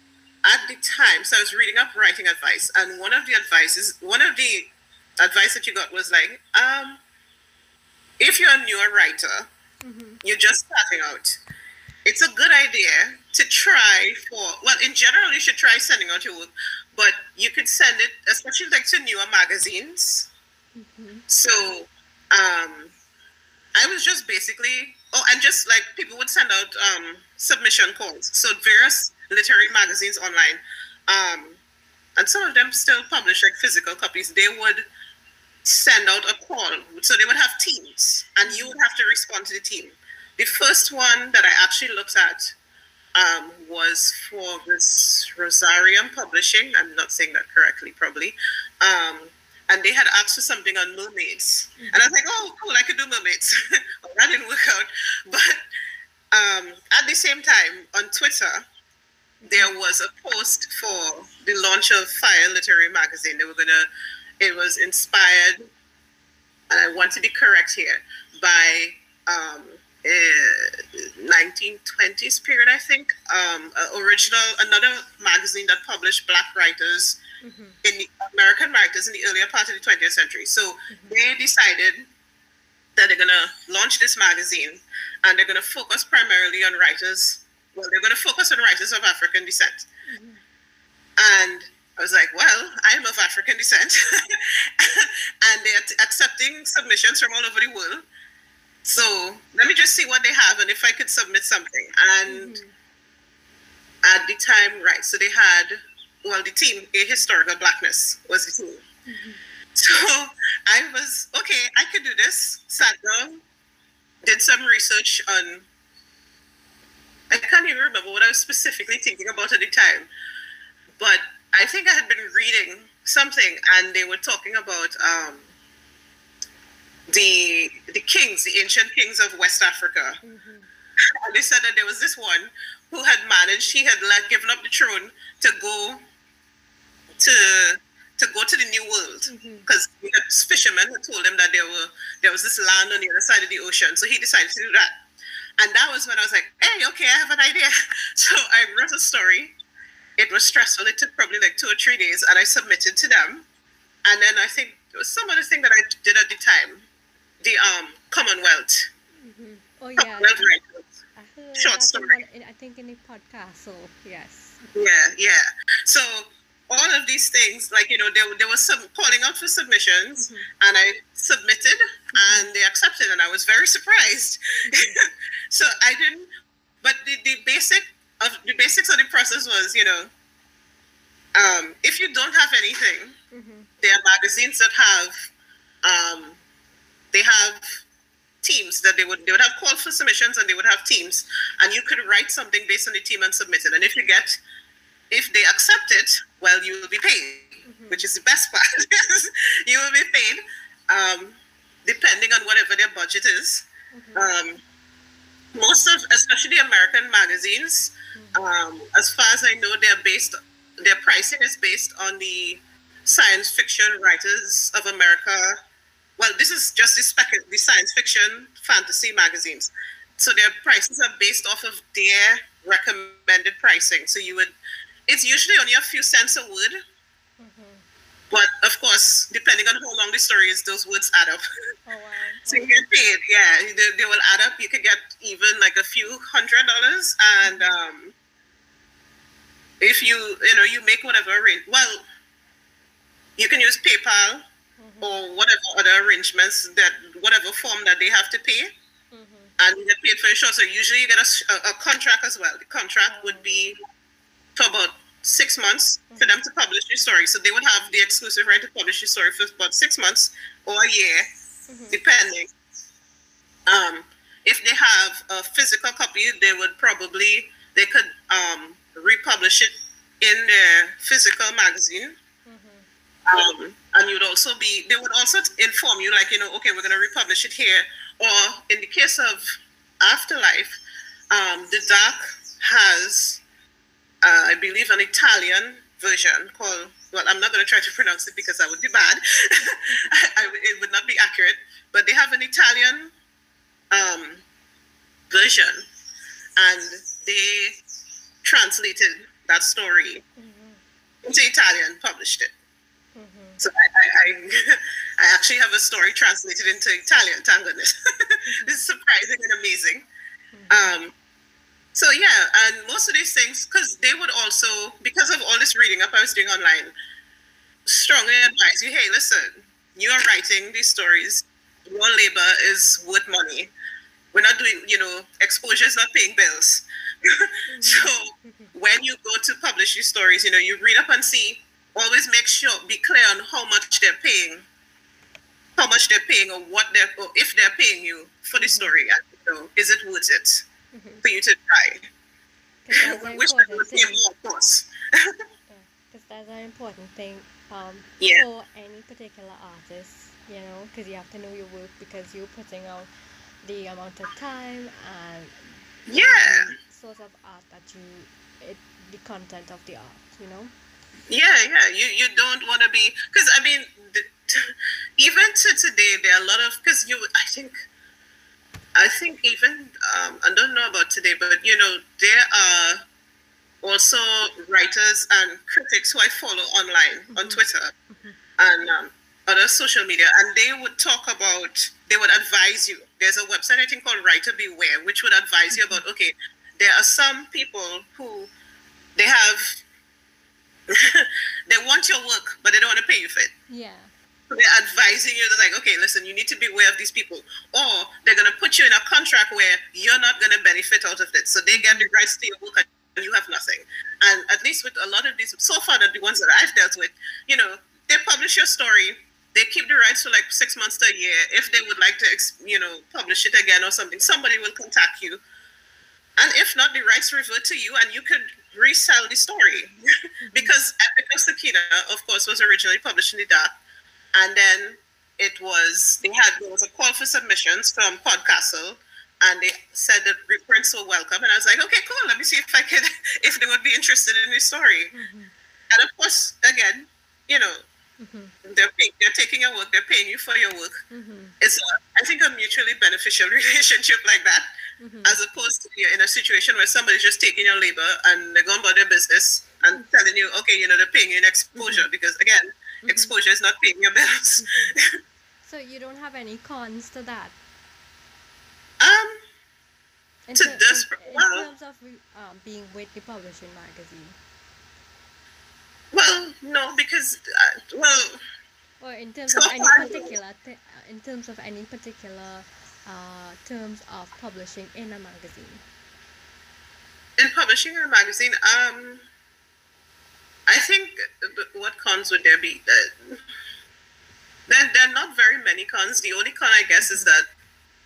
S2: at the time, so I was reading up writing advice, and one of the advices, one of the advice that you got was like, um, if you're a newer writer,
S1: Mhm.
S2: you're just starting out, it's a good idea to try for, well, in general, you should try sending out your work, but you could send it, especially like to newer magazines.
S1: Mhm.
S2: So, um, I was just basically, oh, and just like people would send out um, submission calls. So various literary magazines online, um, and some of them still publish like physical copies. They would send out a call. So they would have teams, and you would have to respond to the team. The first one that I actually looked at um, was for this Rosarium Publishing. I'm not saying that correctly, probably. Um, and they had asked for something on mermaids. And I was like, oh, cool, I could do mermaids. well, that didn't work out. But um, at the same time, on Twitter, there was a post for the launch of FIYAH Literary Magazine. They were gonna, it was inspired, and I want to be correct here, by um, 1920s period, I think. Um, original, another magazine that published Black writers
S1: Mhm.
S2: in the American writers in the earlier part of the 20th century. So they decided that they're gonna launch this magazine and they're gonna focus primarily on writers. Well, they're gonna focus on writers of African descent.
S1: Mhm.
S2: And I was like, well, I'm of African descent. and they're t- accepting submissions from all over the world. So let me just see what they have and if I could submit something. And
S1: Mhm.
S2: at the time, right, so they had, well, the team, a historical blackness was the team.
S1: Mhm.
S2: So I was, okay, I could do this. Sat down, did some research on, I can't even remember what I was specifically thinking about at the time, but I think I had been reading something and they were talking about um, the the kings, the ancient kings of West Africa.
S1: Mhm.
S2: And they said that there was this one who had managed, he had like given up the throne to go to to go to the new world because fishermen had told him that there were there was this land on the other side of the ocean. So he decided to do that. And that was when I was like, hey, okay, I have an idea. So I wrote a story. It was stressful. It took probably like two or three days, and I submitted to them. And then I think there was some other thing that I did at the time, the um Commonwealth,
S1: Mhm. Oh yeah,
S2: Commonwealth.
S1: I heard
S2: short story.
S1: one, I think in a podcast. So yes.
S2: Yeah, yeah. So all of these things, like you know, there there was some calling out for submissions,
S1: Mhm.
S2: and I submitted, and they accepted, and I was very surprised. so I didn't, but the, the basic of the basics of the process was, you know, um, if you don't have anything,
S1: Mhm.
S2: there are magazines that have, um, they have teams that they would they would have call for submissions and they would have teams. And you could write something based on the team and submit it. And if you get if they accept it well you will be paid
S1: Mhm.
S2: which is the best part. You will be paid um, depending on whatever their budget is.
S1: Mhm.
S2: um, most of especially american magazines um, as far as i know they're based their pricing is based on the science fiction writers of america well this is just the, spec- the science fiction fantasy magazines so their prices are based off of their recommended pricing so you would it's usually only a few cents a word
S1: Mhm.
S2: but of course depending on how long the story is those words add up
S1: Oh wow.
S2: So you get paid, yeah. They, they will add up. You could get even like a few hundred dollars, and um, if you you know you make whatever arrange well, you can use PayPal or whatever other arrangements that whatever form that they have to pay, and you get paid for your show. So usually you get a contract as well. The contract would be for about six months for them to publish your story. So they would have the exclusive right to publish your story for about six months or a year, depending. Um, if they have a physical copy, they would probably they could um, republish it in their physical magazine. Um, and you'd also be they would also inform you like you know okay we're going to republish it here. Or in the case of After Life um, the dark has uh, i believe an italian version called well i'm not going to try to pronounce it because that would be bad. I, I- it would not be accurate but they have an italian um, version. And they translated that story into italian published it so I, I, I, I actually have a story translated into Italian. Thank goodness. this is surprising and amazing. Um, so yeah, and most of these things, because they would also, because of all this reading up I was doing online, strongly advise you, hey, listen, you are writing these stories. Your labor is worth money. We're not doing, you know, exposure is not paying bills. so when you go to publish your stories, you know, you read up and see. Always make sure, be clear on how much they're paying, how much they're paying, or what they're, or if they're paying you for the story. And, you know, is it worth it for you to try?
S1: 'Cause that's an
S2: We wish that
S1: important
S2: would
S1: thing.
S2: more, of course.
S1: Because that's an important thing um,
S2: Yeah.
S1: for any particular artist, you know, because you have to know your work because you're putting out the amount of time and
S2: Yeah.
S1: sort of art that you, it, the content of the art, you know.
S2: Yeah, yeah. You you don't want to be because I mean, the, even to today, there are a lot of because you. I think, I think even um, I don't know about today, but you know there are also writers and critics who I follow online on Twitter and um, other social media, and they would talk about. They would advise you. There's a website I think called Writer Beware, which would advise you about okay, there are some people who they have they want your work, but they don't want to pay you for it.
S1: Yeah.
S2: So they're advising you. They're like, okay, listen, you need to be aware of these people, or they're gonna put you in a contract where you're not gonna benefit out of it. So they get the mm-hmm. rights to your work, and you have nothing. And at least with a lot of these, so far, that the ones that I've dealt with, you know, they publish your story. They keep the rights for like six months to a year. If they would like to, you know, publish it again or something, somebody will contact you. And if not, the rights revert to you, and you could resell the story. Mm-hmm. because Epic of Sakina, of course, was originally published in the dark, and then it was they had there was a call for submissions from Podcastle, and they said that reprints were welcome, and I was like, okay, cool. Let me see if I could, if they would be interested in the story. Mm-hmm. And of course, again, you know, mm-hmm. they're pay, they're taking your work, they're paying you for your work. It's a, I think a mutually beneficial relationship like that, as opposed to you're in a situation where somebody's just taking your labor and they're going about their business and telling you, okay, you know, they're paying you in exposure because again, exposure is not paying your bills.
S1: So you don't have any cons to that.
S2: um,
S1: In,
S2: To
S1: ter-
S2: this-
S1: in, in terms of um, being with the publishing magazine,
S2: well, no, because uh, well,
S1: or in terms
S2: So
S1: of any particular, th- uh, in terms of any particular uh, terms of publishing in a magazine.
S2: in publishing in a magazine, um, I think what cons would there be? Uh, there, there are not very many cons. The only con, I guess, is that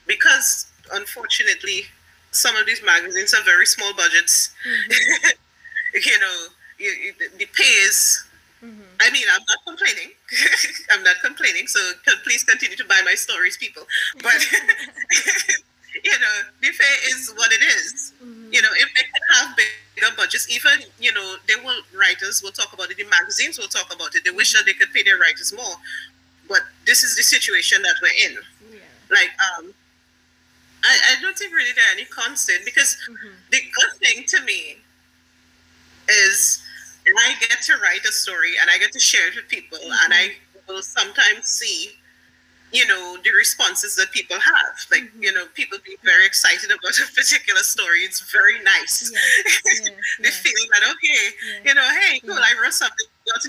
S2: because unfortunately some of these magazines have very small budgets. you know, you, you, the pay is. Mm-hmm. I mean, I'm not complaining. I'm not complaining. So please continue to buy my stories, people. But you know, the pay is what it is. Mm-hmm. You know, if they can have bigger budgets, even you know, they will writers will talk about it. The magazines will talk about it. They wish that they could pay their writers more. But this is the situation that we're in
S1: Yeah.
S2: like um I, I don't think really there are any constant because mm-hmm. the good thing to me is I get to write a story and I get to share it with people and I will sometimes see you know the responses that people have like mm-hmm. you know people be very excited about a particular story it's very nice yeah. Yeah. they yeah. feel that okay you know hey cool i wrote something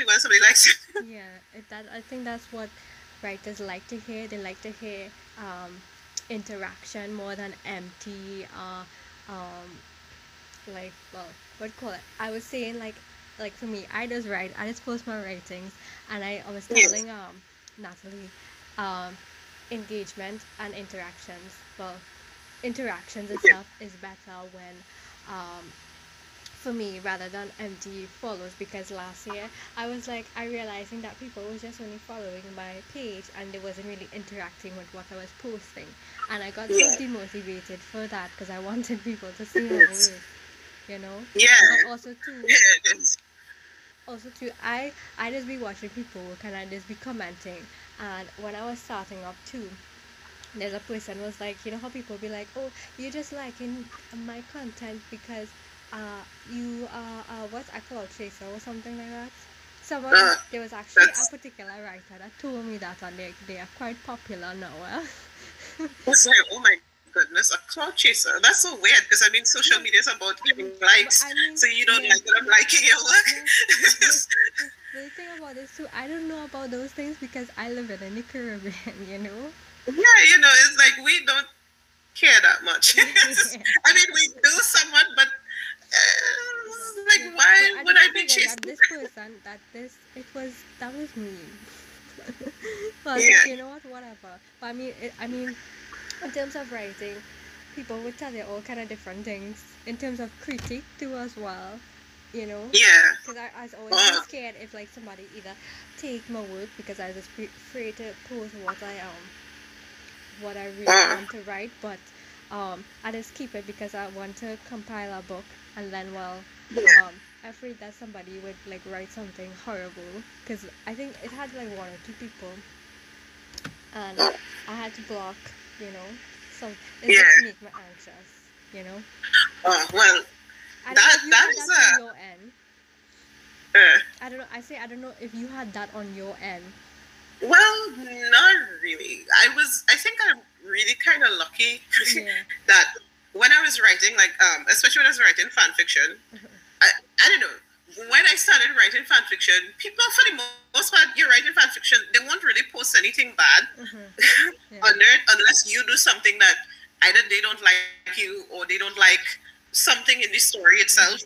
S2: when somebody likes
S1: it yeah that i think that's what writers like to hear they like to hear um, interaction more than empty uh, um, like well what call it i was saying like like for me i just write i just post my writings and i, was telling um natalie um, engagement and interactions. Well, interactions itself is better when, um, for me, rather than empty follows. Because last year I was like, I realizing that people was just only following my page and they wasn't really interacting with what I was posting, and I got so demotivated for that because I wanted people to see my work, you know.
S2: Yeah.
S1: But also too. Also too, I I just be watching people work and I just be commenting and when I was starting up too, there's a person was like, you know how people be like, oh, you're just liking my content because uh you are uh what I call tracer or something like that. Someone uh, there was actually a particular writer that told me that and they they are quite popular now.
S2: What's like, oh my goodness, a clout chaser. That's so weird because I mean social media is about getting likes. I mean, so you don't yeah. like that I'm liking your work.
S1: Yeah. the thing about this too, I don't know about those things because I live in the Caribbean, you know?
S2: Yeah, you know, it's like we don't care that much. I mean, we do somewhat, but uh, like, why I would I be chasing?
S1: That this person, that this, it was, that was me. but yeah. you know what, whatever. But I mean, it, I mean, in terms of writing, people would tell you all kind of different things. In terms of critique too as well you know?
S2: Yeah.
S1: Because I, I was always uh. scared if like somebody either take my work because I was afraid to post what I um what I really uh. want to write but um I just keep it because I want to compile a book and then well um afraid that somebody would like write something horrible. Because I think it had like one or two people. And I had to block you know so it yeah. just make me anxious you know
S2: uh, well that that is a.
S1: Your end. Uh, I don't know. I say I don't know if you had that on your end.
S2: Well, not really. I was. I think I'm really kind of lucky yeah. that when I was writing, like, um, especially when I was writing fan fiction, mm-hmm. I, I don't know. When I started writing fan fiction, people, for the most part, you're writing fan fiction, they won't really post anything bad mm-hmm. yeah. unless you do something that either they don't like you or they don't like something in the story itself.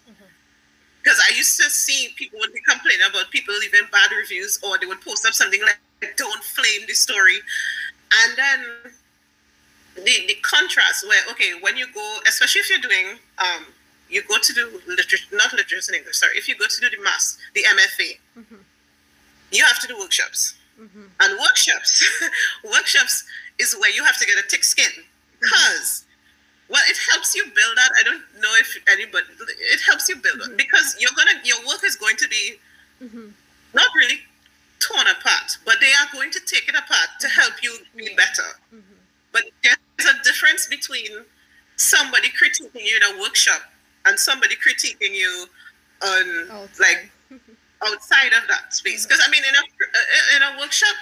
S2: Because mm-hmm. I used to see people would be complaining about people leaving bad reviews, or they would post up something like "Don't flame the story," and then the the contrast where okay, when you go, especially if you're doing um, you go to do literature, not literature in English. Sorry, if you go to do the mass, the MFA, mm-hmm. you have to do workshops. Mm-hmm. And workshops, workshops is where you have to get a thick skin because well, it helps you build that. I don't know if anybody. It helps you build mm-hmm. because you're gonna. Your work is going to be mm-hmm. not really torn apart, but they are going to take it apart to mm-hmm. help you be better. Mm-hmm. But there's a difference between somebody critiquing you in a workshop and somebody critiquing you on outside. like outside of that space. Because. I mean, in a uh, in a workshop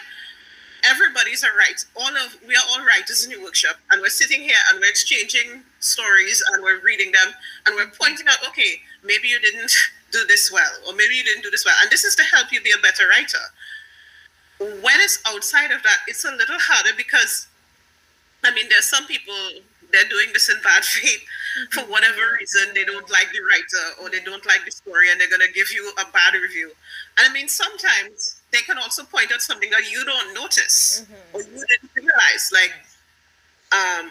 S2: everybody's a writer. All of we are all writers in the workshop, and we're sitting here and we're exchanging stories and we're reading them and we're pointing out, okay, maybe you didn't do this well, or maybe you didn't do this well, and this is to help you be a better writer. When it's outside of that, it's a little harder because, I mean, there's some people they're doing this in bad faith for whatever reason they don't like the writer or they don't like the story and they're going to give you a bad review and i mean sometimes they can also point out something that you don't notice mm-hmm. or you didn't realize. Like um,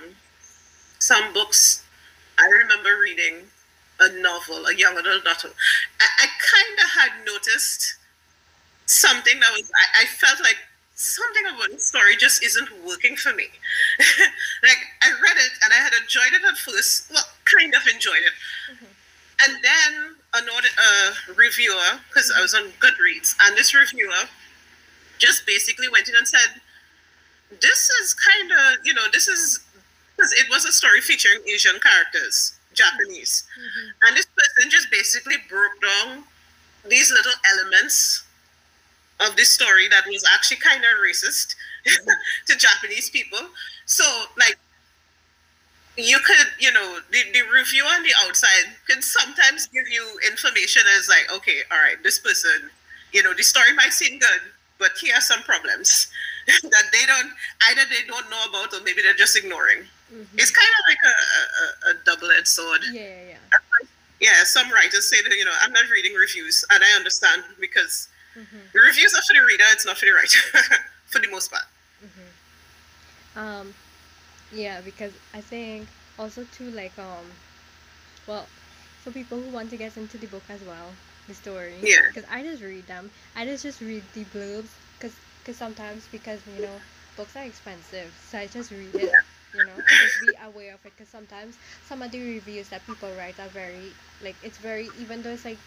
S2: some books, I remember reading a novel, a young adult novel. I, I kind of had noticed something that was, I, I felt like something about the story just isn't working for me. like I read it and I had enjoyed it at first, well, kind of enjoyed it. Mm-hmm. And then another uh, reviewer, because I was on Goodreads, and this reviewer just basically went in and said, "This is kind of, you know, this is because it was a story featuring Asian characters, Japanese, mm-hmm. and this person just basically broke down these little elements of this story that was actually kind of racist to Japanese people. So like you could, you know, the, the review on the outside can sometimes give you information as like, okay, all right, this person, you know, the story might seem good, but here are some problems that they don't either they don't know about or maybe they're just ignoring. Mm-hmm. It's kind of like a, a, a double-edged sword.
S1: Yeah, yeah, yeah.
S2: Yeah, some writers say that you know I'm not reading reviews, and I understand because mm-hmm. the reviews are for the reader, it's not for the writer, for the most part.
S1: Mm-hmm. Um, yeah, because I think also too like um, well, for people who want to get into the book as well, the story.
S2: Yeah.
S1: Because I just read them. I just just read the blurbs because because sometimes because you know books are expensive, so I just read it. You know, just be aware of it because sometimes some of the reviews that people write are very like it's very even though it's like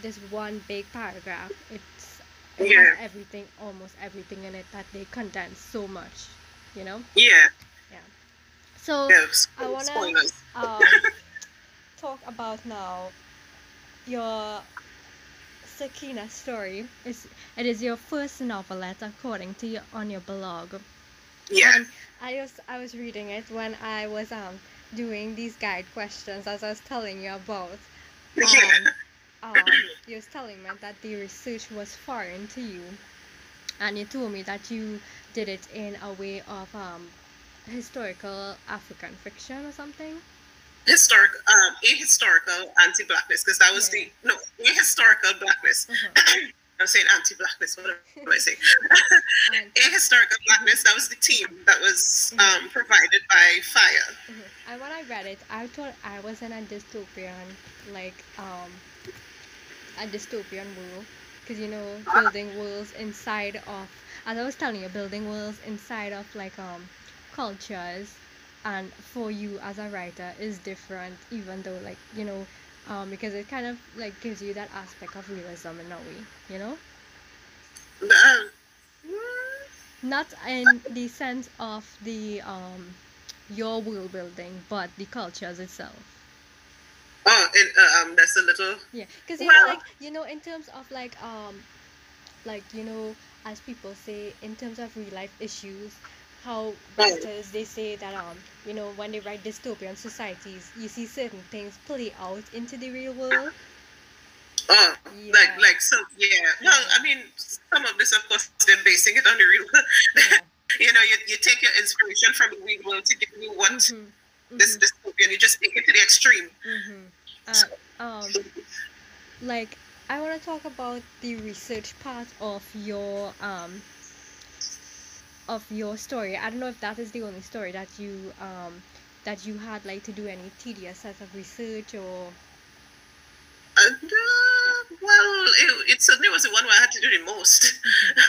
S1: this one big paragraph, it's it
S2: Yeah.
S1: has everything almost everything in it that they condense so much. You know.
S2: Yeah. Yeah. So.
S1: I wanna- um, talk about now your Sakina story. Is it is your first novelette according to your on your blog.
S2: Yeah.
S1: And I was I was reading it when I was um doing these guide questions as I was telling you about.
S2: Yeah.
S1: Um, you was telling me that the research was foreign to you, and you told me that you did it in a way of um historical African fiction or something.
S2: historic, um, ahistorical anti-blackness, because that was
S1: Yeah.
S2: the no ahistorical blackness.
S1: Uh-huh.
S2: I'm saying anti-blackness. What am I saying? Ahistorical blackness. That was the team that was
S1: Mhm.
S2: um, provided by FIYAH.
S1: Mhm. And when I read it, I thought I was in a dystopian, like um, a dystopian world, because you know, building worlds inside of, as I was telling you, building worlds inside of like um, cultures, and for you as a writer is different, even though like you know, um, because it kind of like gives you that aspect of realism in a way, you know, not in the sense of the um, your world building, but the cultures itself.
S2: Oh, and, uh, um, that's a little.
S1: Yeah, because you
S2: Well-
S1: know, like you know, in terms of like um, like you know, as people say, in terms of real life issues, how writers they say that um, you know, when they write dystopian societies, you see certain things play out into the real world.
S2: Oh,
S1: Yeah.
S2: like like so. Yeah. Well, I mean, some of this, of course, they're basing it on the real.
S1: Yeah.
S2: you know, you, you take your inspiration from the real world to give you what
S1: Mhm,
S2: this
S1: mhm,
S2: dystopian. You just take it to the extreme.
S1: mhm.
S2: So-
S1: Uh, um, like I want to talk about the research part of your um of your story. I don't know if that is the only story that you um that you had like to do any tedious set of research or
S2: And, uh, well, it, it certainly was the one where I had to do the most.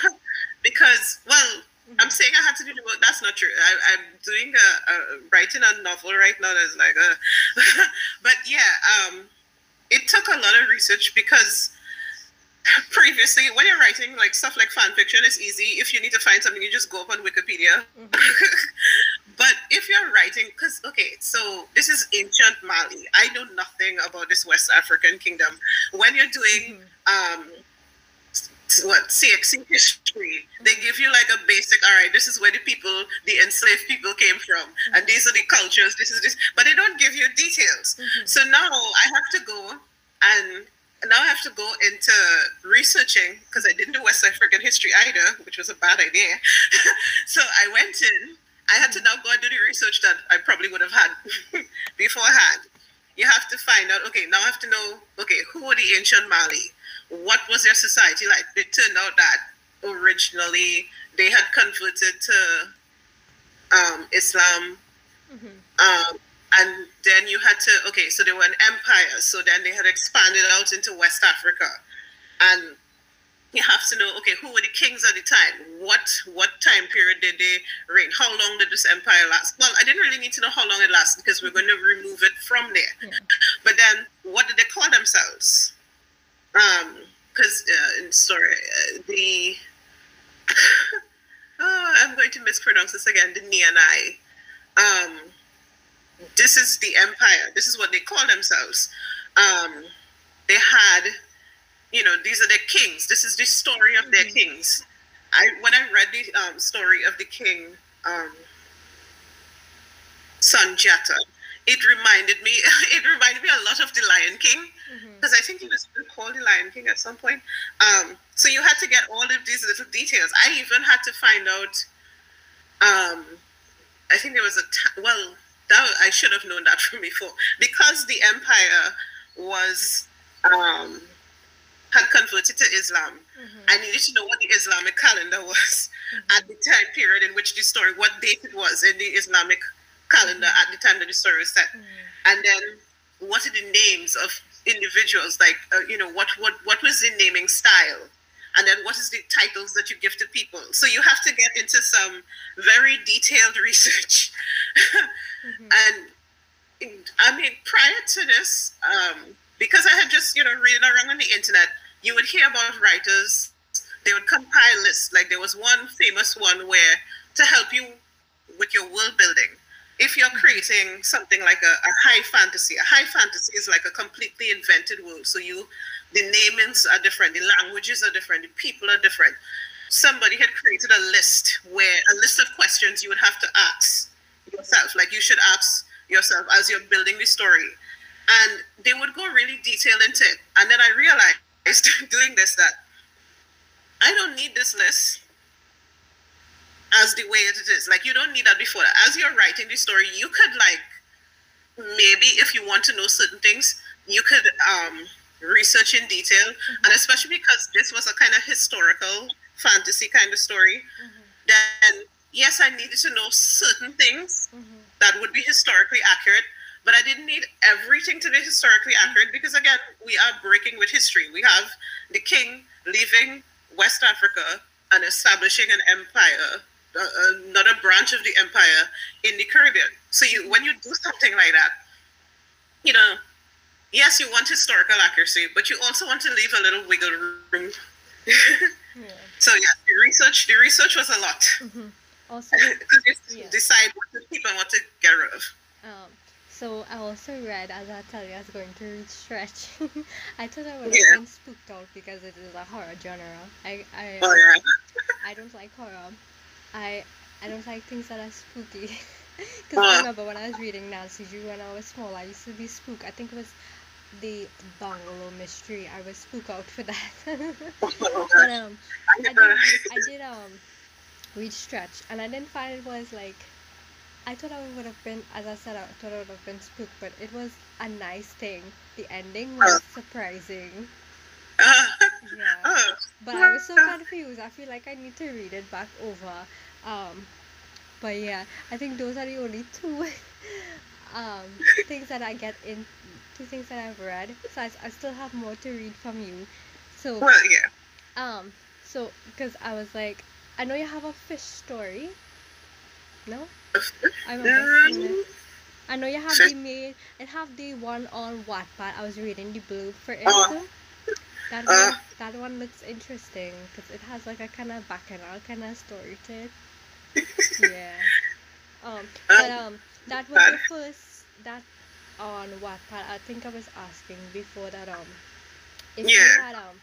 S2: because, well, I'm saying I had to do the most. That's not true. I, I'm doing a, a writing a novel right now that's like a. but yeah, um, it took a lot of research because previously, when you're writing like stuff like fan fiction, it's easy. If you need to find something, you just go up on Wikipedia.
S1: Mhm.
S2: but if you're writing, because okay, so this is ancient Mali. I know nothing about this West African kingdom. When you're doing
S1: Mhm.
S2: um, what CXC history, they give you like a basic. All right, this is where the people, the enslaved people, came from, and these are the cultures. This is this, but they don't give you details.
S1: Mhm.
S2: So now I have to go and now I have to go into researching because I didn't do West African history either, which was a bad idea. so I went in. I had to now go and do the research that I probably would have had beforehand. You have to find out. Okay, now I have to know. Okay, who were the ancient Mali? What was their society like? It turned out that originally they had converted to um, Islam.
S1: Mhm.
S2: um, and then you had to okay so they were an empire. So then they had expanded out into west africa. And you have to know okay who were the kings at the time? What what time period did they reign? How long did this empire last? Well i didn't really need to know how long it lasted because we're going to remove it from there.
S1: Yeah.
S2: but then what did they call themselves um because uh, in story uh, the oh, i'm going to mispronounce this again the Nianai. um this is the empire. This is what they call themselves. Um, they had, you know, these are their kings. This is the story of their
S1: Mhm.
S2: kings. I when I read the um, story of the king um, Sundiata, it reminded me it reminded me a lot of the Lion King because mm-hmm. I think he was called the Lion King at some point. Um, so you had to get all of these little details. I even had to find out. Um, I think there was a t- well that I should have known that from before because the empire was um, had converted to Islam. Mm-hmm. I needed to know what the Islamic calendar was mm-hmm. at the time period in which the story, what date it was in the Islamic calendar at the time that the story was set, mm. and then what are the names of individuals? Like, uh, you know, what what what was the naming style? and then what is the titles that you give to people so you have to get into some very detailed research mm-hmm. and i mean prior to this um, because i had just you know reading around on the internet you would hear about writers they would compile lists like there was one famous one where to help you with your world building if you're mm. creating something like a, a, high fantasy, a high fantasy is like a completely invented world. So you, the namings are different, the languages are different, the people are different. Somebody had created a list where a list of questions you would have to ask yourself, like you should ask yourself as you're building the story. And they would go really detailed into it. And then I realized doing this that I don't need this list as the way it is. Like you don't need that before. As you're writing the story, you could like maybe if you want to know certain things, you could um, research in detail, mm-hmm. and especially because this was a kind of historical fantasy kind of story, mm-hmm. then yes, I needed to know certain things mm-hmm. that would be historically accurate. But I didn't need everything to be historically accurate because, again, we are breaking with history. We have the king leaving West Africa and establishing an empire uh, another branch of the empire in the Caribbean. So you, when you do something like that, you know, yes, you want historical accuracy, but you also want to leave a little wiggle room. yeah. So yeah, the research, the research was a lot.
S1: Mm-hmm. Also,
S2: yeah. decide what to keep and what to get rid of.
S1: Um, so I also read, as I tell you, I was going to read Stretch. I thought I would have yeah. been spooked out because it is a horror genre. I I,
S2: oh, yeah.
S1: I don't like horror. I I don't like things that are spooky. Because I remember when I was reading Nancy Drew when I was small, I used to be spooked. I think it was the Bungalow Mystery. I was spooked out for that. but um, I did, I did um read Stretch, and I didn't find it was like. I thought I would have been, as I said, I thought I would have been spooked, but it was a nice thing. The ending was surprising. Yeah. But I was so confused. I feel like I need to read it back over. Um, but yeah, I think those are the only two um, things that I get in, two things that I've read. So I, I still have more to read from you. So,
S2: well, yeah.
S1: Um, so, because I was like, I know you have a fish story. No? I remember I know you have the made and have the one on Wattpad. I was reading the blue for it. Uh, that uh, one, that one looks interesting because it has like a kind of bacchanal kind of story to it. yeah. Um, but um, that was the first that on Wattpad. I think I was asking before that um, if yeah. you had um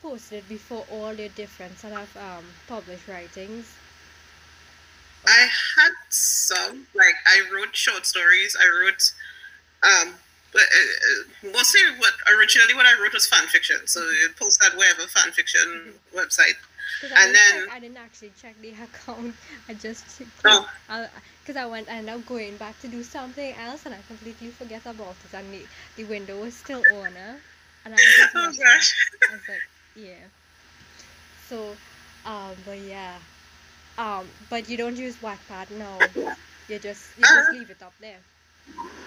S1: posted before all your different sort of um published writings.
S2: I had some like I wrote short stories. I wrote um but uh, uh, mostly what originally what I wrote was fan fiction. So you post that wherever fan fiction mm-hmm. website.
S1: And then check, I didn't actually check the account. I just because oh. I went and I'm going back to do something else and I completely forget about it and the, the window was still on. Uh, and I was oh gosh. I was like, yeah. So, um, but yeah, um, but you don't use Wattpad no. You just you just uh, leave it up there.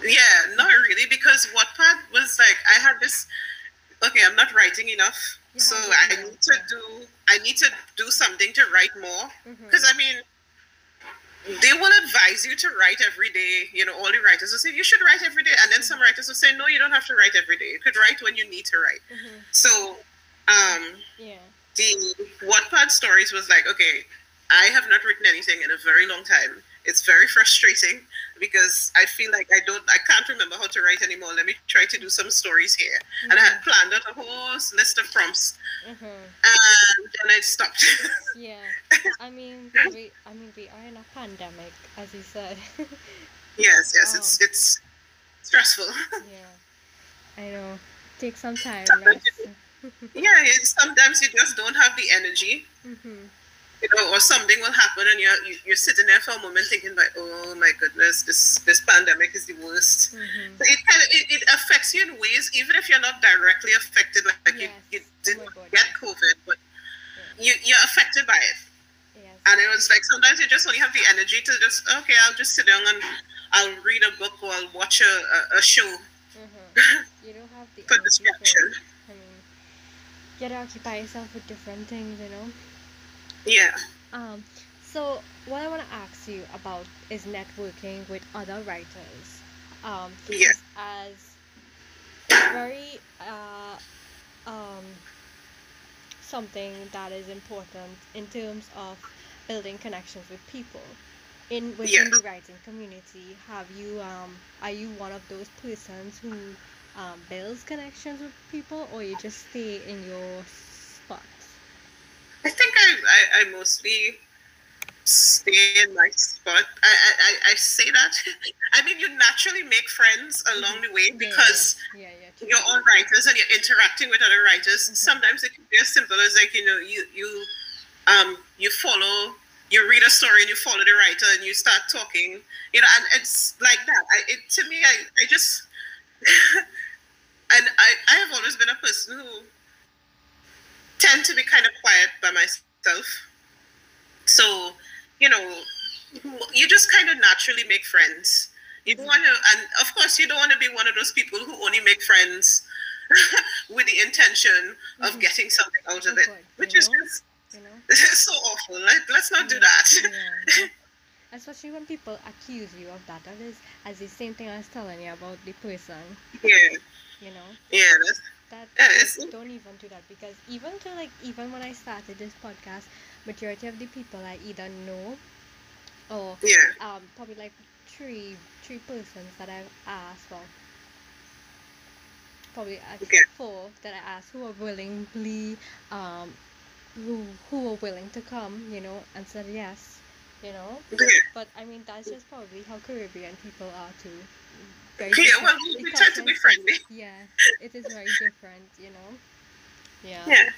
S2: Yeah, not really, because Wattpad was like I had this. Okay, I'm not writing enough, so I need to do. I need to do something to write more, because mm-hmm. I mean, they will advise you to write every day. You know, all the writers will say you should write every day, and then some mm-hmm. writers will say no, you don't have to write every day. You could write when you need to write.
S1: Mm-hmm.
S2: So, um,
S1: yeah,
S2: the Wattpad stories was like, okay, I have not written anything in a very long time. It's very frustrating because I feel like I don't, I can't remember how to write anymore. Let me try to do some stories here. Mm-hmm. And I had planned out a whole list of prompts, mm-hmm. and then I stopped.
S1: yeah, I mean, we, I mean, we are in a pandemic, as you said.
S2: yes, yes, um, it's it's stressful.
S1: yeah, I know. Take some time.
S2: yeah, sometimes you just don't have the energy. Mm-hmm you know, or something will happen and you're, you're sitting there for a moment thinking like, oh my goodness, this, this pandemic is the worst. Mm-hmm. So it kind of, it, it, affects you in ways, even if you're not directly affected, like, like yes. you, you didn't oh get COVID, but yeah. you, you're affected by it. Yes. And it was like, sometimes you just only have the energy to just, okay, I'll just sit down and I'll read a book or I'll watch a, a, a show.
S1: Mm-hmm. You don't have the
S2: for distraction.
S1: I mean, you gotta occupy yourself with different things, you know?
S2: Yeah.
S1: Um, so what I want to ask you about is networking with other writers. Um,
S2: yeah.
S1: As very uh, um, something that is important in terms of building connections with people in within yeah. the writing community. Have you um, are you one of those persons who um, builds connections with people, or you just stay in your?
S2: I think I, I, I mostly stay in my spot. I, I, I say that. I mean, you naturally make friends along the way because
S1: yeah, yeah.
S2: Yeah, you're all writers and you're interacting with other writers. Mm-hmm. Sometimes it can be as simple as like you know you you um you follow you read a story and you follow the writer and you start talking you know and it's like that. I, it to me I I just and I I have always been a person who tend to be kind of quiet by myself. So, you know, you just kind of naturally make friends. You don't want to, and of course, you don't want to be one of those people who only make friends with the intention of mm-hmm. getting something out of it, which is just you know? so awful. Like, let's not do that.
S1: Yeah. Especially when people accuse you of that. That is as the same thing I was telling you about the person.
S2: Yeah.
S1: You know?
S2: Yeah, that's
S1: that don't even do that because even to like even when I started this podcast, majority of the people I either know or
S2: yeah.
S1: um probably like three three persons that I've asked well probably okay. four that I asked who are willingly um who who are willing to come, you know, and said yes, you know. But I mean that's just probably how Caribbean people are too
S2: very yeah, well, we try to be friendly.
S1: Yeah, it is very different, you know. Yeah.
S2: Yeah.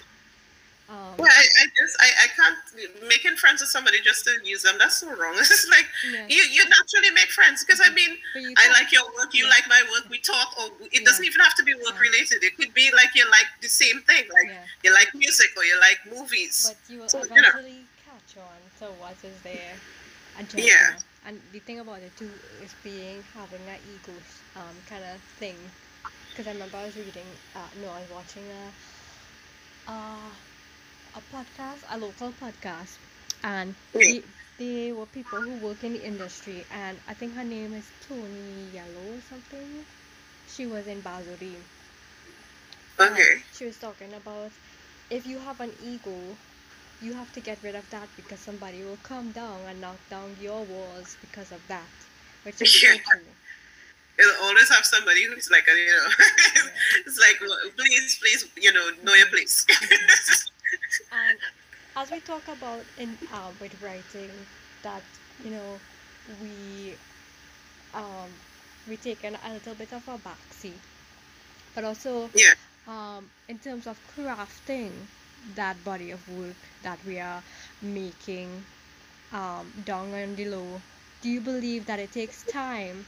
S2: Um, well, I, I just I, I can't making friends with somebody just to use them. That's so wrong. It's like yeah. you you naturally make friends because I mean I like your work, you yeah. like my work. We talk, or it yeah. doesn't even have to be work related. It could be like you like the same thing, like you like music or you like movies.
S1: But you will so, eventually you know. On to what is there.
S2: Yeah.
S1: and the thing about it too is being having that ego um kind of thing. Because I remember I was reading uh no I was watching a uh, a podcast a local podcast. And they, they were people who work in the industry. And I think her name is Tony Yellow or something. She was in Basuri
S2: okay.
S1: She was talking about if you have an ego you have to get rid of that because somebody will come down and knock down your walls because of that, which is yeah. so cool.
S2: You'll always have somebody who's like, you know, yeah. it's like, please, please, you know, know your place.
S1: and as we talk about in um, with writing, that you know, we um, we taken a little bit of a backseat, but also
S2: yeah.
S1: um, in terms of crafting that body of work that we are making. Um, down and below do you believe that it takes time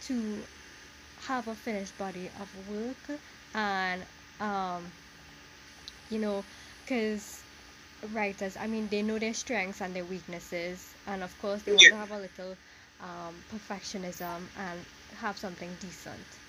S1: to have a finished body of work? And um, you know because writers i mean they know their strengths and their weaknesses. And of course they want to have a little um, perfectionism and have something decent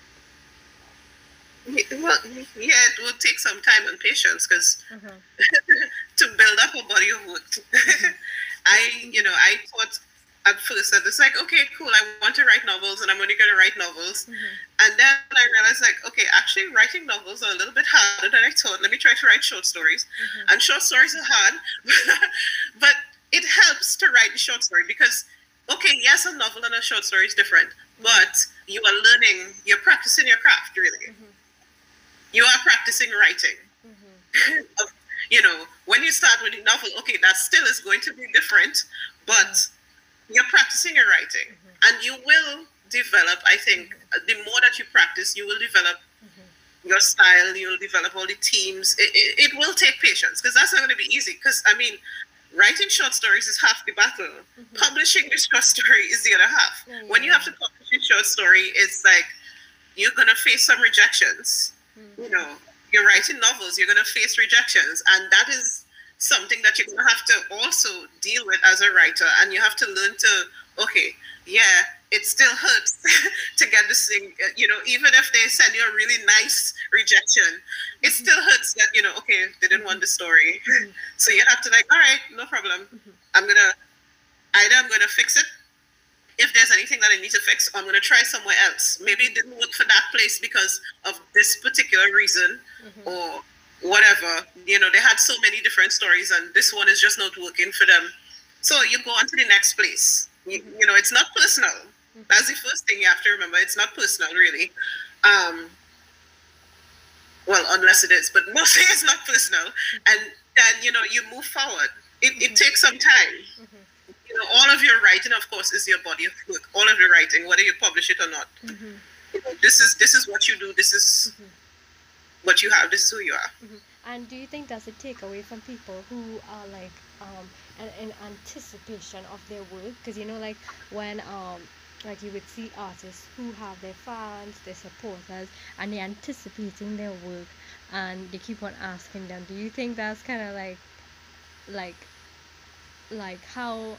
S2: well, yeah, it will take some time and patience because mm-hmm. to build up a body of work. Mm-hmm. I, you know, I thought at first that it's like, okay, cool, I want to write novels and I'm only going to write novels. Mm-hmm. And then I realized, like, okay, actually, writing novels are a little bit harder than I thought. Let me try to write short stories. Mm-hmm. And short stories are hard, but it helps to write the short story because okay, okay, yes, a novel and a short story is different, but you are learning, you're practicing your craft, really.
S1: Mm-hmm.
S2: You are practicing writing.
S1: Mm-hmm.
S2: you know, when you start with a novel, okay, that still is going to be different, but you're practicing your writing, and you will develop. I think the more that you practice, you will develop your style. You will develop all the themes. It, it, it will take patience because that's not going to be easy. Because I mean, writing short stories is half the battle. Publishing the short story is the other half.
S1: Yeah,
S2: When you have to publish a short story, it's like you're gonna face some rejections. Mm. You know, you're writing novels, you're gonna face rejections, and that is something that you're gonna have to also deal with as a writer. And you have to learn to, okay, yeah, it still hurts to get this thing. uh, You know, even if they send you a really nice rejection, it mm-hmm. still hurts that you know, okay, they didn't want the mm-hmm. story. Mm-hmm. So you have to like, all right, no problem. I'm gonna either I'm gonna fix it if there's anything that I need to fix, I'm gonna try somewhere else. Maybe it didn't work for that place because of this particular reason mm-hmm. or whatever. You know, they had so many different stories and this one is just not working for them. So you go on to the next place. You, mm-hmm. you know, it's not personal. Mm-hmm. That's the first thing you have to remember. It's not personal really. Um, well, unless it is, but mostly it's not personal. And then, you know, you move forward. It, it takes some time. You know, all of your writing, of course, is your body of work. All of your writing, whether you publish it or not. You know, this is this is what you do. This is what you have. This is who you are.
S1: And do you think that's a takeaway from people who are like um in, in anticipation of their work? Because you know, like when um like you would see artists who have their fans, their supporters, and they're anticipating their work, and they keep on asking them. Do you think that's kind of like like like how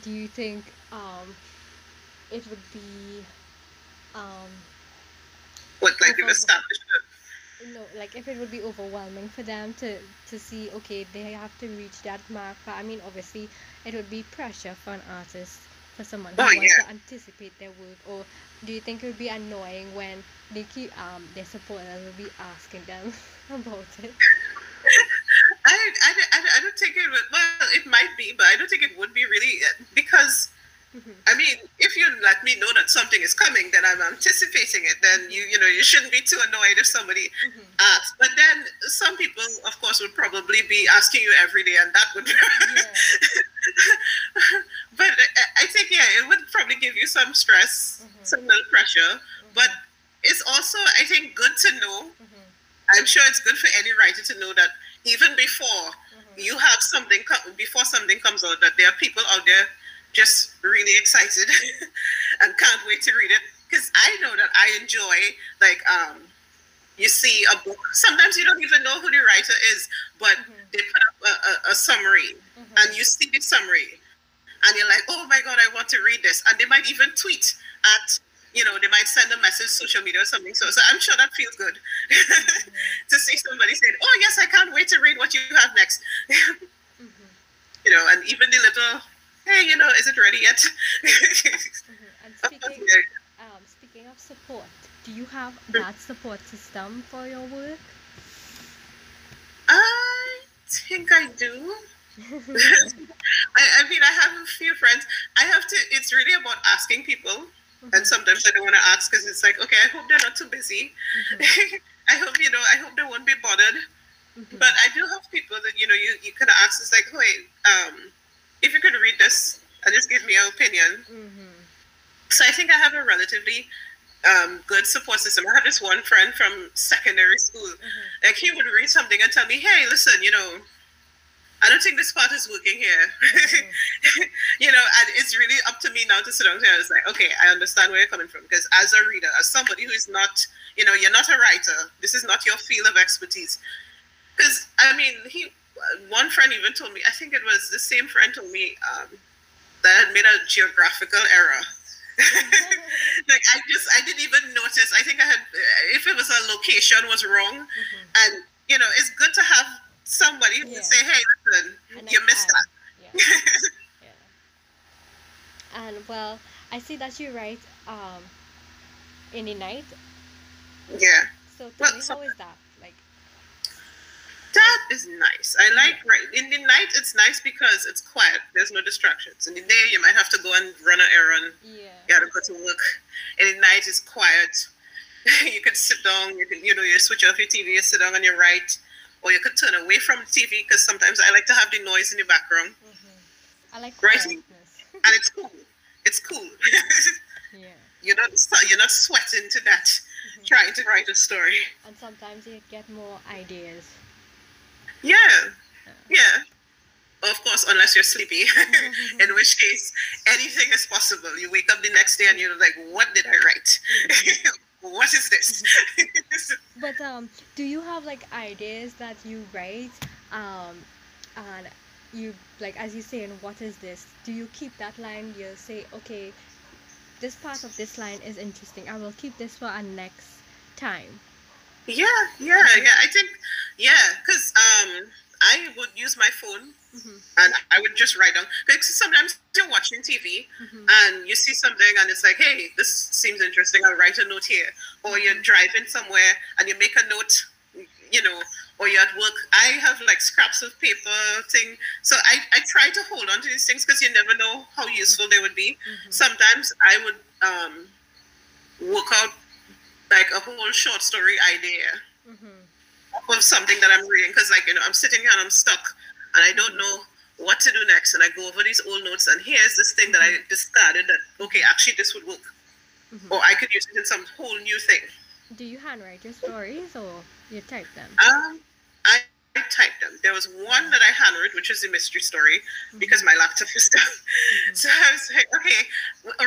S1: do you think um it would be um
S2: What like established. it.
S1: no like if it would be overwhelming for them to to see okay they have to reach that mark but i mean obviously it would be pressure for an artist for someone who
S2: Oh,
S1: wants
S2: yeah.
S1: to anticipate their work or do you think it would be annoying when they keep um their supporters will be asking them about it
S2: I, I, I, I don't think it would. Well, it might be, but I don't think it would be really uh, because. Mm-hmm. I mean, if you let me know that something is coming, then I'm anticipating it. Then you, you know, you shouldn't be too annoyed if somebody mm-hmm. asks. But then some people, of course, would probably be asking you every day, and that would. but uh, I, I think yeah, it would probably give you some stress, mm-hmm. some little pressure. But it's also, I think, good to know. I'm sure it's good for any writer to know that even before mm-hmm. you have something co- before something comes out, that there are people out there just really excited and can't wait to read it. Because I know that I enjoy like um, you see a book. Sometimes you don't even know who the writer is, but mm-hmm. they put up a, a, a summary, mm-hmm. and you see the summary, and you're like, oh my god, I want to read this. And they might even tweet at, you know, they might send a message social media or something. So, so I'm sure that feels good to see somebody saying, oh yes, I can't wait to read what you have next. you know, and even the little, hey, you know, is it ready yet?
S1: and speaking um speaking of support do you have that support system for your work
S2: I think I do. I, I mean, I have a few friends. I have to. It's really about asking people, and sometimes I don't want to ask because it's like, okay, I hope they're not too busy. I hope you know. I hope they won't be bothered. But I do have people that you know you you can ask. It's like, wait, um, if you could read this and just give me your opinion.
S1: mm-hmm.
S2: So I think I have a relatively um, good support system. I have this one friend from secondary school. Like he would read something and tell me, "Hey, listen, you know, I don't think this part is working here." you know, and it's really up to me now to sit down here. It's like, okay, I understand where you're coming from because as a reader, as somebody who is not, you know, you're not a writer. This is not your field of expertise. Because I mean, he one friend even told me. I think it was the same friend told me um, that I had made a geographical error. like I just I didn't even notice. I think I had if it was a location was wrong, and you know it's good to have somebody who
S1: Yeah.
S2: can say, "Hey, listen,
S1: And
S2: you missed that."
S1: yeah. yeah and well i see that you write um in the night
S2: yeah,
S1: so tell
S2: Well,
S1: me
S2: so-
S1: how is that like
S2: that is nice. I like right in the night. It's nice because it's quiet. There's no distractions. In the day, you might have to go and run an errand.
S1: Yeah.
S2: You gotta go to work. In the night, it's quiet. you can sit down. You can, you know, you switch off your TV. You sit down on your right, or you could turn away from the TV because sometimes I like to have the noise in the background.
S1: Mm-hmm. I like
S2: Writing. And it's cool. It's cool.
S1: yeah.
S2: you're not you're not sweating to that
S1: Mhm.
S2: trying to write a story.
S1: And sometimes you get more ideas.
S2: Yeah, yeah. Of course, unless you're sleepy, in which case anything is possible. You wake up the next day and you're like, "What did I write? what is this?"
S1: But um, do you have like ideas that you write um, and you like as you say, and what is this? Do you keep that line? You'll say, okay, this part of this line is interesting. I will keep this for our next time.
S2: yeah, yeah, yeah. I think, yeah, because um, I would use my phone
S1: Mm-hmm.
S2: and I would just write down. Because sometimes you're watching TV
S1: Mm-hmm.
S2: and you see something and it's like, hey, this seems interesting. I'll write a note here. Or you're driving somewhere and you make a note, you know, or you're at work. I have like scraps of paper thing. So I, I try to hold on to these things because you never know how useful they would be.
S1: Mm-hmm.
S2: Sometimes I would um, work out like a whole short story idea
S1: Mm-hmm.
S2: of something that I'm reading because, like, you know, I'm sitting here and I'm stuck and I don't know what to do next. And I go over these old notes, and here's this thing that I discarded that, okay, actually, this would work.
S1: Mhm.
S2: Or I could use it in some whole new thing.
S1: Do you handwrite your stories or you type them?
S2: Um, I, I typed them. There was one that I handwrote, which was a mystery story because my laptop is down. So I was like, okay,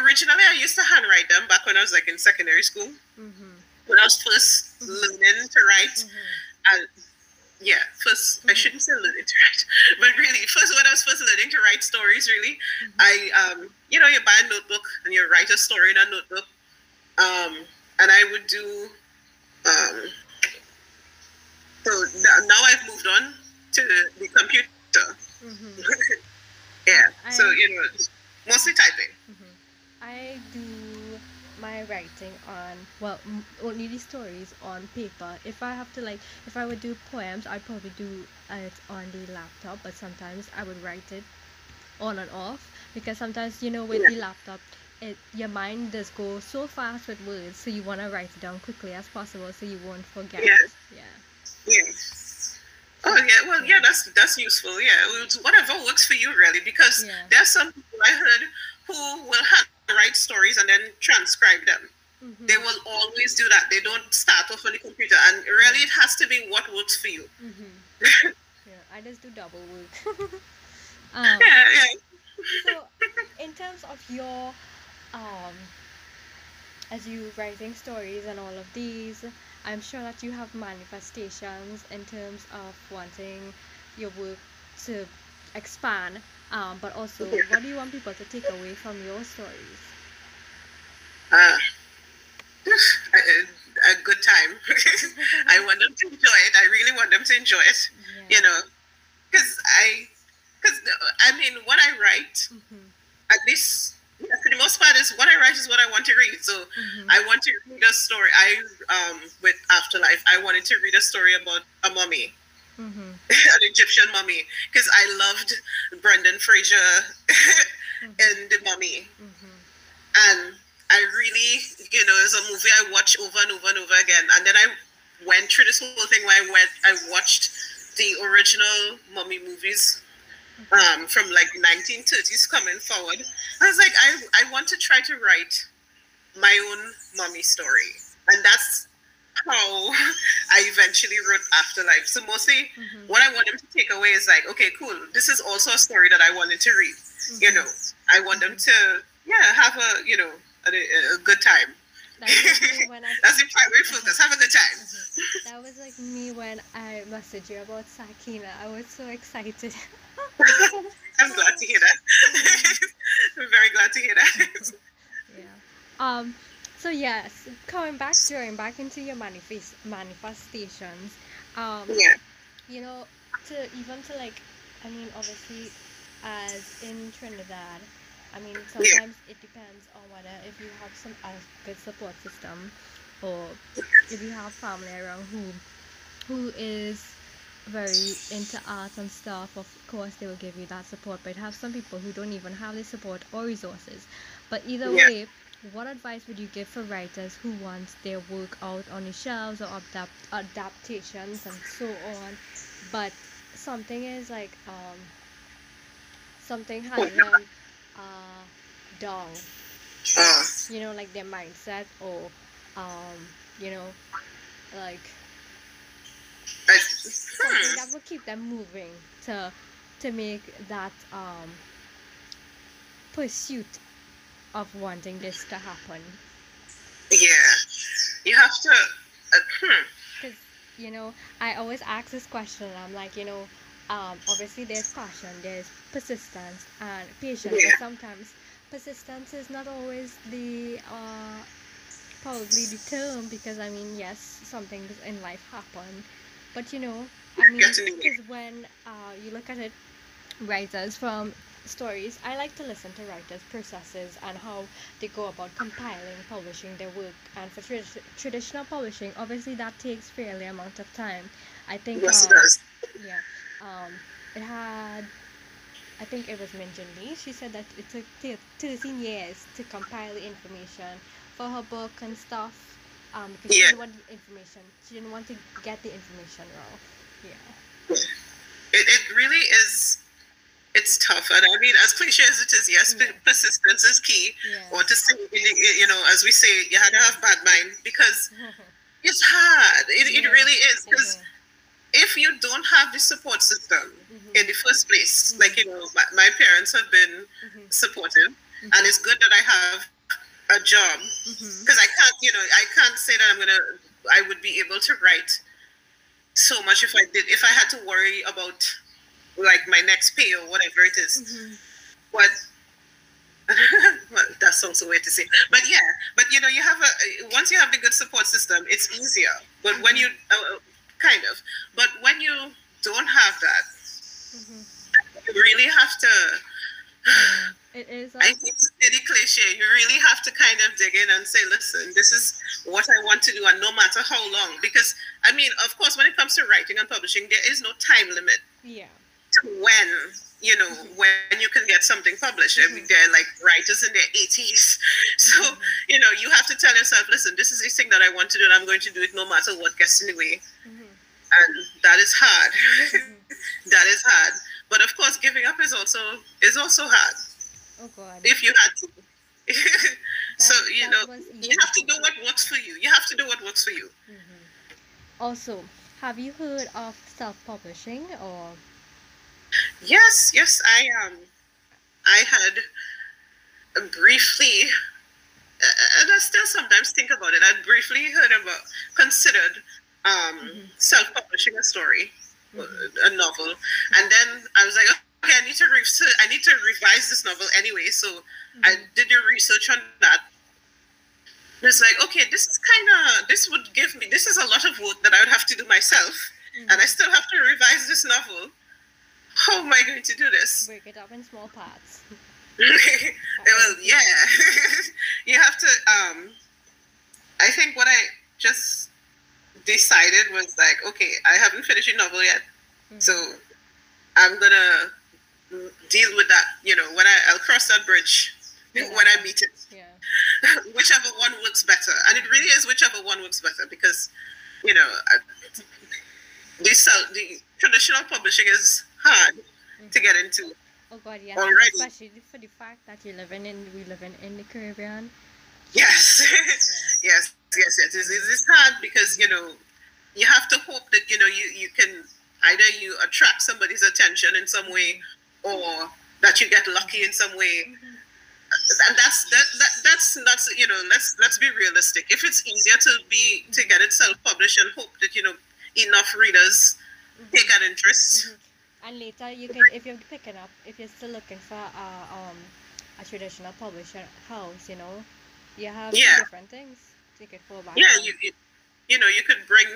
S2: originally I used to handwrite them back when I was like in secondary school.
S1: Mm-hmm.
S2: When I was 1st
S1: Mhm.
S2: learning to write,
S1: Mm-hmm.
S2: and yeah, 1st I
S1: Mhm.
S2: shouldn't say learning to write, but really, first when I was first learning to write stories, really, I um, you know, you buy a notebook and you write a story in a notebook, um, and I would do, um, so now I've moved on to the computer.
S1: Mm-hmm.
S2: yeah, so you know, mostly typing.
S1: Mm-hmm. I do my writing on well m- only the stories on paper. If I have to like if I would do poems, I'd probably do it on the laptop. But sometimes I would write it on and off because sometimes you know with the laptop. It, your mind does go so fast with words, so you want to write it down quickly as possible, so you won't forget.
S2: Yes.
S1: Yeah.
S2: Yeah. Oh yeah, well yeah, that's that's useful. Yeah, It's whatever works for you really, because
S1: Yeah.
S2: there's some people I heard who will write stories and then transcribe them.
S1: Mm-hmm.
S2: They will always do that. They don't start off on the computer, and really it has to be what works for you.
S1: Mm-hmm. yeah, I just do double work. um,
S2: Yeah, yeah.
S1: so in terms of your um as you writing stories and all of these i'm sure that you have manifestations in terms of wanting your work to expand um, but also what do you want people to take away from your stories
S2: Uh, a, a good time. I want them to enjoy it. I really want them to enjoy it.
S1: yeah.
S2: You know, because I, because I mean, what I write.
S1: Mhm,
S2: at least yeah, for the most part is what I write is what I want to read. So
S1: mhm,
S2: I want to read a story. I um with After Life, I wanted to read a story about a mummy,
S1: mhm,
S2: an Egyptian mummy, because I loved Brendan Fraser
S1: mhm,
S2: in the Mummy,
S1: mhm,
S2: and I really, you know, it's a movie I watch over and over and over again. And then I went through this whole thing where I went, I watched the original Mummy movies um, from like 1930s coming forward. I was like, I, I want to try to write my own mommy story. And that's how I eventually wrote After Life. So mostly
S1: mhm,
S2: what I want them to take away is like, okay, cool. This is also a story that I wanted to read. You
S1: mhm.
S2: know, I want them to, yeah, have a, you know, a, a good time.
S1: That was like me when I
S2: That's the primary focus. Have a good time.
S1: Mhm. That was like me when I messaged you about Sakina. I was so excited.
S2: I'm glad to hear that. I'm very glad to hear that.
S1: yeah. Um. So yes, coming back, going back into your manifest manifestations. Um.
S2: yeah.
S1: You know, to even to like, I mean, obviously, as in Trinidad, I mean, sometimes it depends on whether if you have some a good support system, or if you have family around who, who is very into art and stuff, of course they will give you that support. But have some people who don't even have the support or resources. But either
S2: Yeah.
S1: way, what advice would you give for writers who want their work out on the shelves or adapt adaptations and so on, but something is like um something has them uh down
S2: Uh,
S1: you know like their mindset or um you know like
S2: I,
S1: something that will keep them moving to to make that um pursuit of wanting this to happen
S2: Yeah. You have to. Uh, hmm.
S1: because you know i always ask this question and i'm like you know um obviously there's passion there's persistence and patience
S2: Yeah.
S1: but sometimes persistence is not always the uh probably the term because i mean yes some things in life happen but you know i mean because when uh you look at it writers from stories i like to listen to writers processes and how they go about compiling publishing their work. And for tradi- traditional publishing obviously that takes fairly amount of time. I think
S2: Yes, it
S1: uh,
S2: does.
S1: yeah um it had i think it was Min Jin Lee she said that it took thir- 13 years to compile the information for her book and stuff um because she didn't want the information she didn't want to get the information wrong yeah
S2: It, it really is. It's tough, and I mean, as cliche as it is, yes,
S1: Yeah.
S2: persistence is key.
S1: Yeah.
S2: Or to say, you know, as we say, you had to have bad mind because it's hard. It, it really is because if you don't have the support system
S1: Mhm.
S2: in the first place,
S1: Mhm.
S2: like you know, my, my parents have been
S1: Mhm.
S2: supportive, and it's good that I have a job because I can't, you know, I can't say that I'm gonna, I would be able to write so much if I did, if I had to worry about like my next pay or whatever it is.
S1: Mhm.
S2: But well, that sounds a way to say, but yeah, but you know, you have a once you have the good support system, it's easier. But when you uh, uh, kind of, but when you don't have that,
S1: Mhm.
S2: you really have to.
S1: It is.
S2: I think it's pretty cliche. You really have to kind of dig in and say, listen, this is what I want to do, and no matter how long. Because, I mean, of course, when it comes to writing and publishing, there is no time limit
S1: yeah.
S2: to when, you know, when you can get something published. I mean, they're like writers in their 80s. So,
S1: Mhm.
S2: you know, you have to tell yourself, listen, this is the thing that I want to do, and I'm going to do it no matter what gets in the way.
S1: Mhm.
S2: And that is hard.
S1: Mhm.
S2: that is hard. But of course, giving up is also is also hard
S1: Oh God.
S2: if you had to. so you know you have to do what works for you. You have to do what works for you.
S1: Mhm. Also, have you heard of self-publishing or?
S2: Yes, yes, I um, I had briefly, uh, and I still sometimes think about it. I'd briefly heard about, considered um,
S1: Mhm.
S2: self-publishing a story,
S1: Mhm.
S2: a novel, and then I was like, okay, I need to research, I need to revise this novel anyway. So I
S1: Mhm.
S2: did the research on that. And It's like, okay, this is kind of, this would give me, this is a lot of work that I would have to do myself, and I still have to revise this novel. How am I going to do this?
S1: break it up in small parts.
S2: well, yeah, you have to. Um, I think what I just decided was like, okay, I haven't finished a novel yet,
S1: Mhm.
S2: so I'm gonna deal with that. You know, when I I'll cross that bridge when I meet it.
S1: Yeah.
S2: whichever one works better, and it really is whichever one works better because, you know, I- the traditional publishing is hard mm-hmm. to get into.
S1: Oh God, yes.
S2: Already.
S1: Especially for the fact that you're living in, we live in, the Caribbean.
S2: Yes, yes, yes, yes. It's, it's hard because you know you have to hope that you know you you can either you attract somebody's attention in some way mm-hmm. Or that you get lucky in some way
S1: Mhm.
S2: and that's that, that that's not you know let's let's be realistic if it's easier to be to get it self-published and hope that you know enough readers take an interest
S1: Mhm. And later you can if you're picking up, if you're still looking for a um a traditional publisher house, you know, you have
S2: Yeah.
S1: different things you could fall back.
S2: yeah
S1: on.
S2: you, you you know you could bring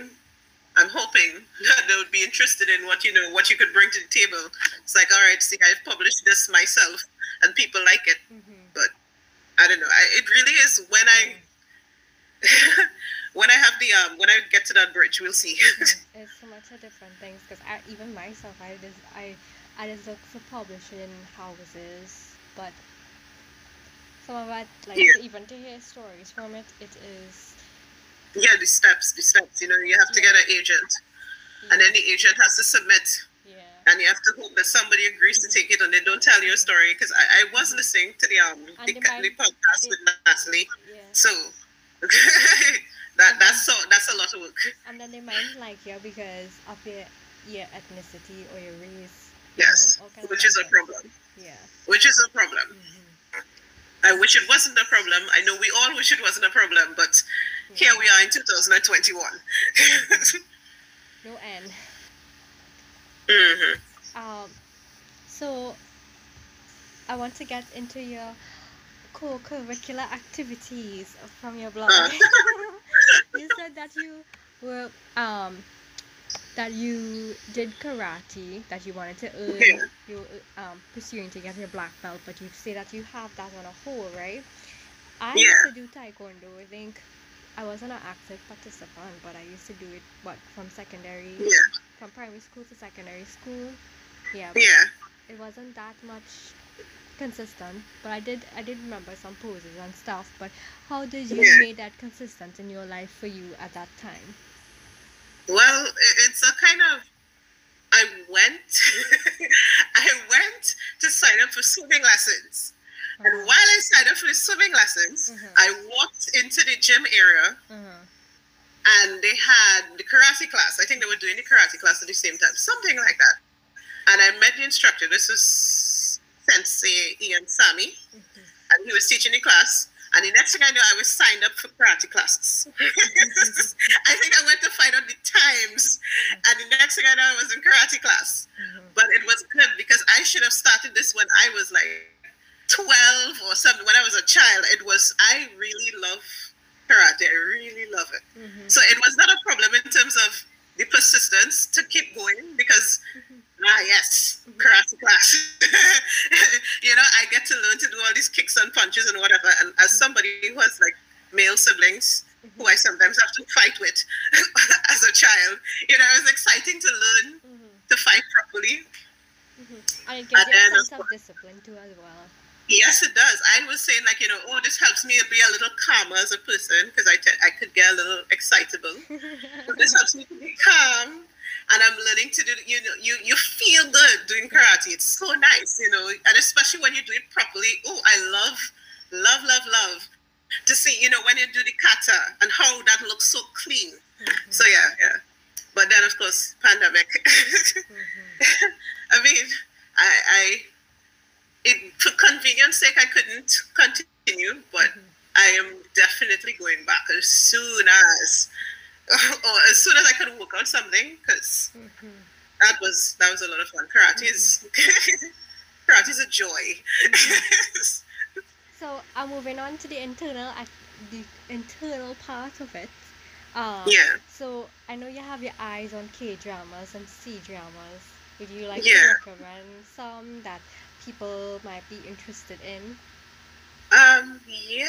S2: i'm hoping that they would be interested in what you know what you could bring to the table it's like all right see i've published this myself and people like it
S1: Mhm.
S2: i don't know I, it really is when i when I have the um when I get to that bridge, we'll see.
S1: it's so much of different things because I even myself I just I I just look for publishing houses, but some of it like
S2: Yeah.
S1: even to hear stories from it, it is
S2: yeah, the steps, the steps. You know, you have to get an agent, and then the agent has to submit,
S1: yeah
S2: and you have to hope that somebody agrees to take it, and they don't tell you a story. Because I, I was listening to the um the, the podcast
S1: they-
S2: with Natalie,
S1: yeah.
S2: so that that's so that's a lot of work.
S1: And then they might like you because of your your ethnicity or your race. you
S2: Yes,
S1: know, kind of
S2: which is a problem.
S1: Yeah.
S2: Which is a problem.
S1: Mhm.
S2: I wish it wasn't a problem. I know we all wish it wasn't a problem, but here we are in 2021.
S1: No end.
S2: hmm
S1: Um, so I want to get into your co-curricular activities from your blog.
S2: Uh.
S1: you said that you were um that you did karate, that you wanted to earn,
S2: Yeah.
S1: you were um pursuing to get your black belt, but you say that you have that on a whole, right? I
S2: Yeah.
S1: used to do taekwondo. I think I wasn't an active participant, but I used to do it what from secondary
S2: Yeah,
S1: from primary school to secondary school. Yeah,
S2: yeah.
S1: it wasn't that much consistent, but I did I did remember some poses and stuff. But how did you
S2: Yeah.
S1: make that consistent in your life for you at that time?
S2: Well, it's a kind of. I went. I went to sign up for swimming lessons, and
S1: Uh-huh.
S2: while I signed up for the swimming lessons,
S1: Mhm.
S2: I walked into the gym area,
S1: Uh-huh.
S2: and they had the karate class. I think they were doing the karate class at the same time, something like that. And I met the instructor. This is Sensei Ian Sami,
S1: Mhm.
S2: and he was teaching the class. And the next thing I know, I was signed up for karate classes. I think I went to find out the times, and the next thing I know, I was in karate class.
S1: Mhm.
S2: But it was good because I should have started this when I was like 12 or something, when I was a child. It was, I really love karate. I really love it.
S1: Mhm.
S2: So it was not a problem in terms of the persistence to keep going because ah yes, karate class. you know, I get to learn to do all these kicks and punches and whatever. And as somebody who has like male siblings who I sometimes have to fight with as a child, you know, it was exciting to learn
S1: Mhm.
S2: to fight properly.
S1: Mhm. And it gives
S2: And
S1: you a sense
S2: of
S1: discipline too as well.
S2: Yes, it does. I was saying like, you know, oh, this helps me be a little calmer as a person because I, te- I could get a little excitable. But this helps me to be calm. And I'm learning to do, you know, you, you feel good doing karate. It's so nice, you know, and especially when you do it properly. Oh, I love, love, love, love to see, you know, when you do the kata and how that looks so clean. So yeah, yeah. But then of course, pandemic.
S1: Mhm.
S2: I mean, I, I, it for convenience sake, I couldn't continue, but
S1: Mhm.
S2: I am definitely going back as soon as, or as soon as I could work out something, because
S1: Mhm.
S2: that was that was a lot of fun. Karate is karate is a joy.
S1: So I'm moving on to the internal the internal part of it. Um,
S2: yeah,
S1: So I know you have your eyes on K dramas and C dramas. Would you like
S2: Yeah.
S1: to recommend some that people might be interested in?
S2: um, yeah,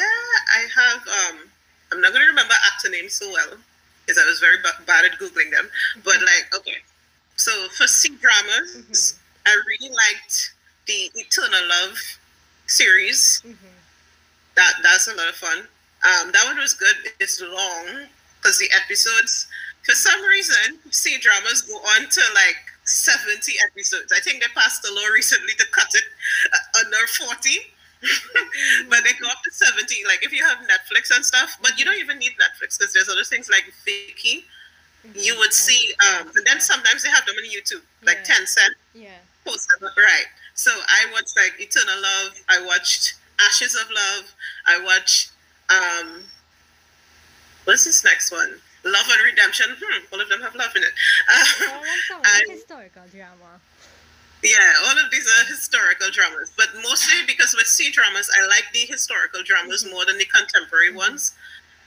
S2: I have. Um, I'm not gonna remember actor names so well because I was very ba- bad at googling them. But like, okay, so for C dramas,
S1: Mhm.
S2: I really liked the Eternal Love series.
S1: Mm-hmm.
S2: That that's a lot of fun. Um, that one was good. It's long because the episodes, for some reason, C dramas go on to like seventy episodes. I think they passed a law recently to cut it uh, under forty. but they go up to 70 like if you have netflix and stuff but you don't even need netflix because there's other things like Viki. you would see um and then sometimes they have them on youtube like
S1: Yeah.
S2: Tencent
S1: Yeah.
S2: post right so i watched like eternal love i watched ashes of love i watched um what's this next one love and redemption hmm all of them have love in it
S1: them sound historical drama.
S2: Yeah, all of these are historical dramas, but mostly because with C dramas, I like the historical dramas more than the contemporary ones.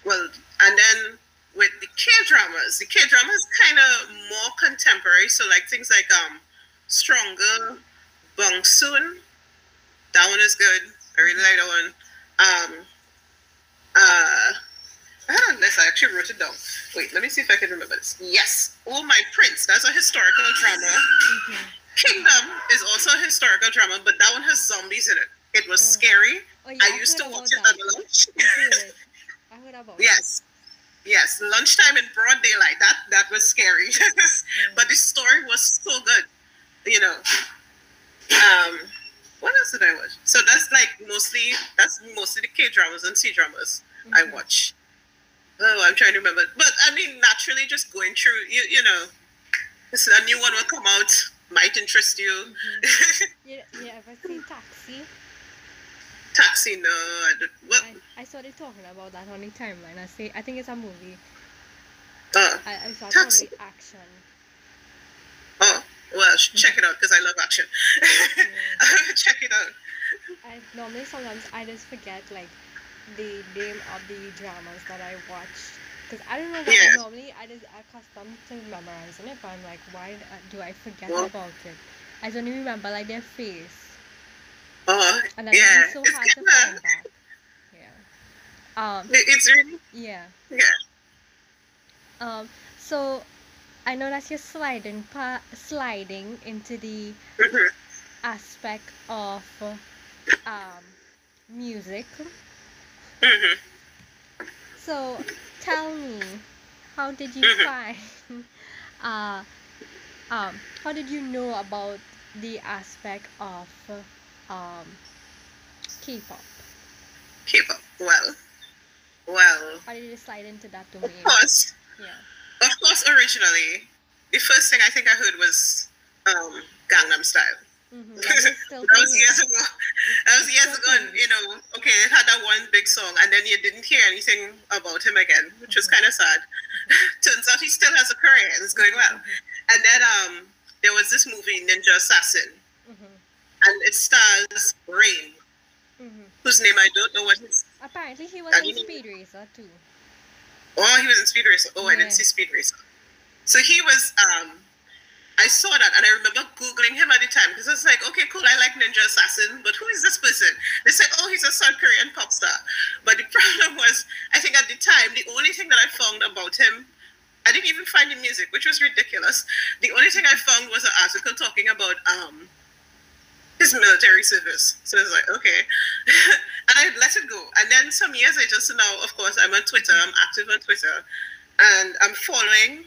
S2: Well, and then with the K dramas, the K dramas kind of more contemporary. So like things like um, Stronger, Bong Soon, that one is good. I really like that one. Um, uh, I had. I actually wrote it down. Wait, let me see if I can remember this. Yes, Oh My Prince. That's a historical drama.
S1: Mm-hmm.
S2: Kingdom is also a historical drama, but that one has zombies in it. It was
S1: Oh.
S2: scary.
S1: Oh, yeah,
S2: I
S1: I've
S2: used to watch it at lunch.
S1: I heard it. I heard about it.
S2: yes. Yes, lunchtime in broad daylight. That that was scary. but the story was so good. You know. Um what else did I watch? So that's like mostly that's mostly the K dramas and C dramas I
S1: Mhm.
S2: watch. Oh, I'm trying to remember. But I mean naturally just going through you you know a new one will come out, might interest you.
S1: Mhm. You, you ever seen Taxi?
S2: Taxi, no, I don't what
S1: I, I started talking about that on the timeline. I say I think it's a movie.
S2: uh,
S1: I, I saw
S2: Taxi.
S1: probably action.
S2: oh well check it out because I love action. check it out.
S1: I normally sometimes I just forget like the name of the dramas that I watch because I don't know why
S2: Yes.
S1: normally I just accustomed to memorizing it but I'm like why uh, do I forget
S2: Well-
S1: about it? I don't even remember like their face.
S2: Oh,
S1: and then
S2: yeah,
S1: it's so
S2: it's
S1: hard to
S2: kinda-
S1: find back yeah. Um
S2: it's really
S1: yeah.
S2: Yeah.
S1: um so I know that you're sliding pa- sliding into the
S2: Mhm.
S1: aspect of um music So tell me, how did you
S2: Mhm.
S1: find uh um how did you know about the aspect of um K-pop?
S2: K-pop. Well, well,
S1: How did you slide into that domain?
S2: of course,
S1: Yeah.
S2: of course. Originally, the first thing I think I heard was um, Gangnam Style.
S1: Mm-hmm. That is still
S2: that was years ago. That was years ago, and you know, okay, it had that one big song, and then you didn't hear anything about him again, which was kind of sad. Turns out he still has a career and it's going well. And then um, there was this movie, Ninja Assassin,
S1: Mm-hmm.
S2: and it stars Rain,
S1: Mm-hmm.
S2: whose name I don't know what his.
S1: Apparently he was in
S2: didn't-
S1: Speed Racer too.
S2: Oh, he was in Speed Racer. Oh, I didn't see Speed Racer. So he was. um I saw that and I remember googling him at the time because I was like, okay, cool, I like Ninja Assassin, but who is this person? They said, oh, he's a South Korean pop star. But the problem was, I think at the time, the only thing that I found about him, I didn't even find the music, which was ridiculous. The only thing I found was an article talking about um his military service. So I was like, okay. and I let it go. And then some years I just now, of course, I'm on Twitter, I'm active on Twitter, and I'm following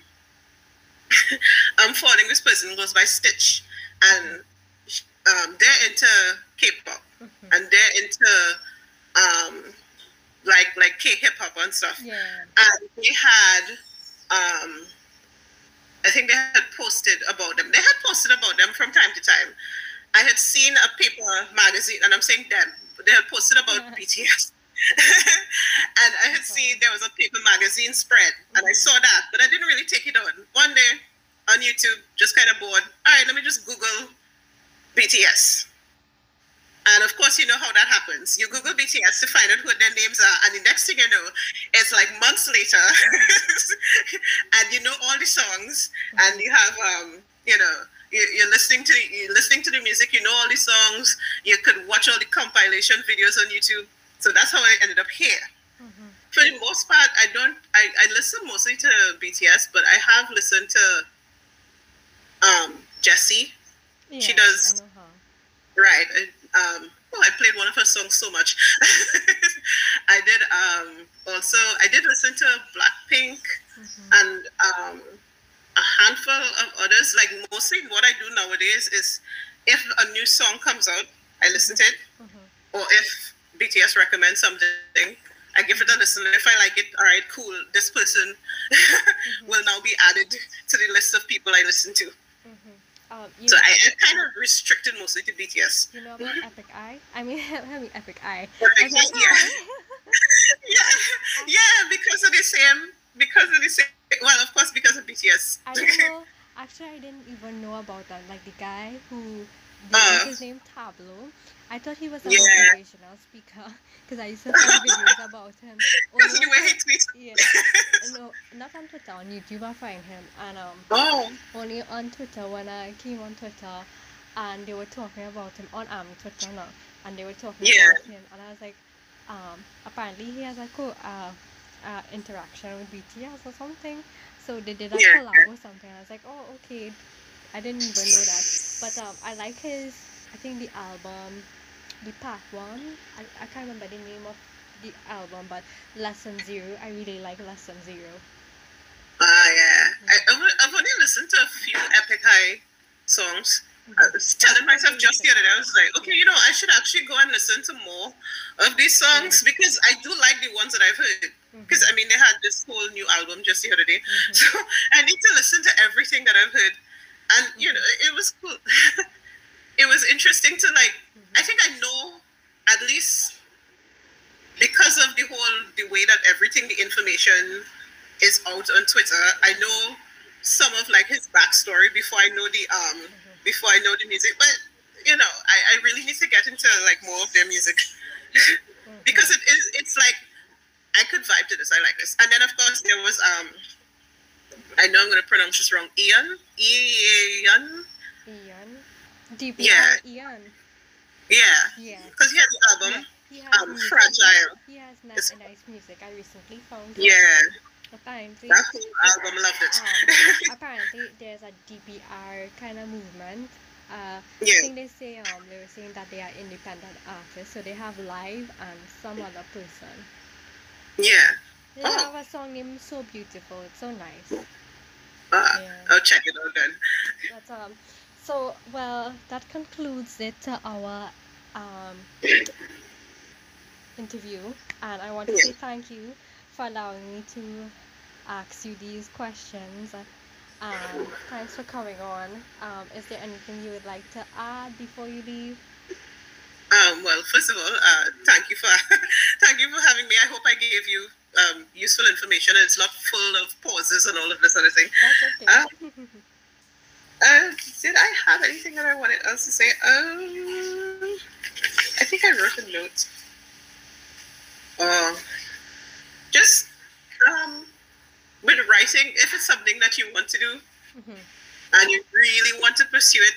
S2: I'm following this person who goes by Stitch, and um, they're into K-pop,
S1: Mhm.
S2: and they're into um, like like K hip hop and stuff.
S1: Yeah.
S2: And they had, um, I think they had posted about them. They had posted about them from time to time. I had seen a paper magazine, and I'm saying them. They had posted about BTS. and I had seen there was a paper magazine spread, and I
S1: Mhm.
S2: saw that, but I didn't really take it on. One day on YouTube, just kind of bored. All right, let me just Google BTS. And of course, you know how that happens. You Google BTS to find out who their names are, and the next thing you know, it's like months later, and you know all the songs, and you have, um, you know, you, you're listening to you're listening to the music. You know all the songs. You could watch all the compilation videos on YouTube. So that's how I ended up here.
S1: Mhm.
S2: For the most part, I don't. I, I listen mostly to BTS, but I have listened to um, Jessi.
S1: Yeah,
S2: She does-
S1: I know her.
S2: Right. Um, oh, I played one of her songs so much. I did um, also. I did listen to Blackpink
S1: Mhm.
S2: and um, a handful of others. Like mostly, what I do nowadays is, if a new song comes out, I listen to it,
S1: Mhm.
S2: or if BTS recommends something, I give it a listen. If I like it, all right, cool. This person will now be added to the list of people I listen to.
S1: Mhm. Um,
S2: So I, I kind of restricted mostly to BTS.
S1: you know about Epic Eye? I mean, I mean Epic Eye.
S2: Epic
S1: I
S2: Eye,
S1: "Hi."
S2: yeah, yeah, because of the same, because of the same. Well, of course, because of BTS.
S1: I didn't know. Actually, I didn't even know about that. Like the guy who,
S2: Uh.
S1: his name Tablo. I thought he was a
S2: Yeah.
S1: motivational speaker because I used to see videos about him.
S2: Because the way
S1: on-
S2: he tweets.
S1: yeah, no, not on Twitter. On YouTube, I find him, and um,
S2: Oh,
S1: only on Twitter when I came on Twitter, and they were talking about him on um Twitter now, and they were talking
S2: Yeah.
S1: about him, and I was like, um, apparently he has a co uh, uh, interaction with BTS or something. So they did a
S2: Yeah.
S1: collab or something. I was like, oh, okay. I didn't even know that. But um, I like his. I think the album, the part one. I, I can't remember the name of the album, but Lesson Zero. I really like Lesson Zero.
S2: Ah, yeah. I, I've I've only listened to a few Epic High songs. I was telling myself just the other day, I was like, okay, you know, I should actually go and listen to more of these songs because I do like the ones that I've heard. Because I mean, they had this whole new album just the other day, so I need to listen to everything that I've heard, and you know, it was cool. it was interesting to like. I think I know at least because of the whole the way that everything, the information is out on Twitter. I know some of like his backstory before I know the um before I know the music. But you know, I, I really need to get into like more of their music because it is it's like I could vibe to this. I like this. And then of course there was um I know I'm gonna pronounce this wrong. Ian? Ian?
S1: Ian. DPR
S2: Yeah.
S1: Ian.
S2: Yeah.
S1: Yeah.
S2: Because he has the album.
S1: He has
S2: Um,
S1: music.
S2: Fragile.
S1: He has nice, nice music. I recently found. it.
S2: Yeah.
S1: Apparently,
S2: That whole album loved it.
S1: um, apparently there's a DPR kind of movement. Uh, I think they say um they were saying that they are independent artists, so they have live and some other person.
S2: yeah.
S1: They
S2: Oh.
S1: have a song named "So Beautiful." It's so nice.
S2: Uh,
S1: Yeah.
S2: I'll check it out then.
S1: But um, so well that concludes it to our um interview, and I want to say thank you for allowing me to ask you these questions. Um, thanks for coming on. Um, is there anything you would like to add before you leave?
S2: Um, well, first of all, uh, thank you for thank you for having me. I hope I gave you um, useful information. and It's not full of pauses and all of this other thing.
S1: That's okay.
S2: Uh, did I have anything that I wanted else to say? Um, I think I wrote a note. Um, just um, with writing, if it's something that you want to do
S1: Mhm.
S2: and you really want to pursue it,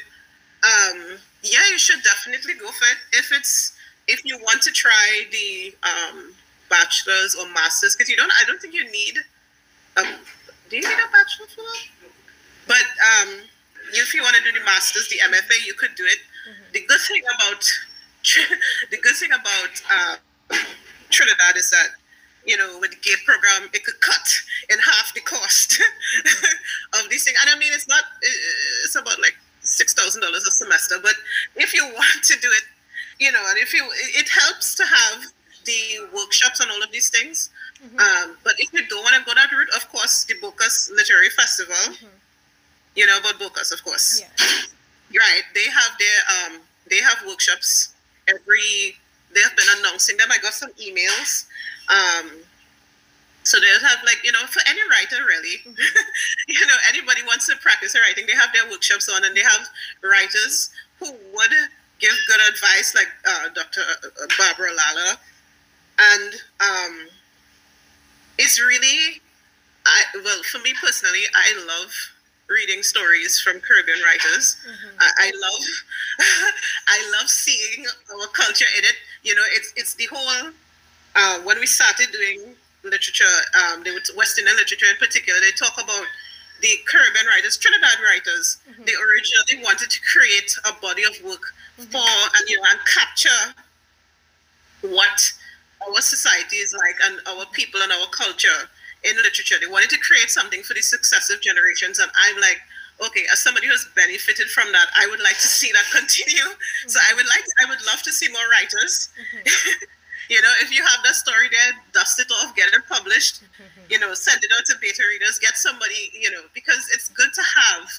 S2: um, yeah, you should definitely go for it. If it's if you want to try the um, bachelor's or master's, because you don't, I don't think you need. Um, do you need a bachelor for that? But um, if you want to do the masters, the MFA, you could do it. The good thing about the good thing about uh, Trinidad is that you know with the GATE program, it could cut in half the cost of this thing. And I mean, it's not it's about like six thousand dollars a semester. But if you want to do it, you know, and if you it helps to have the workshops and all of these things. Um, but if you don't want to go that route, of course, the Bocas Literary Festival. You know about Bocas, of course.
S1: Yeah.
S2: Right. They have their um they have workshops every they have been announcing them. I got some emails. Um so they'll have like, you know, for any writer really, you know, anybody wants to practice their writing, they have their workshops on and they have writers who would give good advice like uh, Dr. Barbara Lalla. And um it's really I well for me personally, I love reading stories from Caribbean writers. I, I love I love seeing our culture in it. You know, it's it's the whole uh, when we started doing literature, um, they would West Indian literature in particular, they talk about the Caribbean writers, Trinidad writers. They originally wanted to create a body of work for and you know and capture what our society is like and our people and our culture in literature. They wanted to create something for the successive generations. And I'm like, okay, as somebody who's benefited from that, I would like to see that continue. So I would like, I would love to see more writers. you know, if you have that story there, dust it off, get it published. You know, send it out to beta readers. Get somebody, you know, because it's good to have.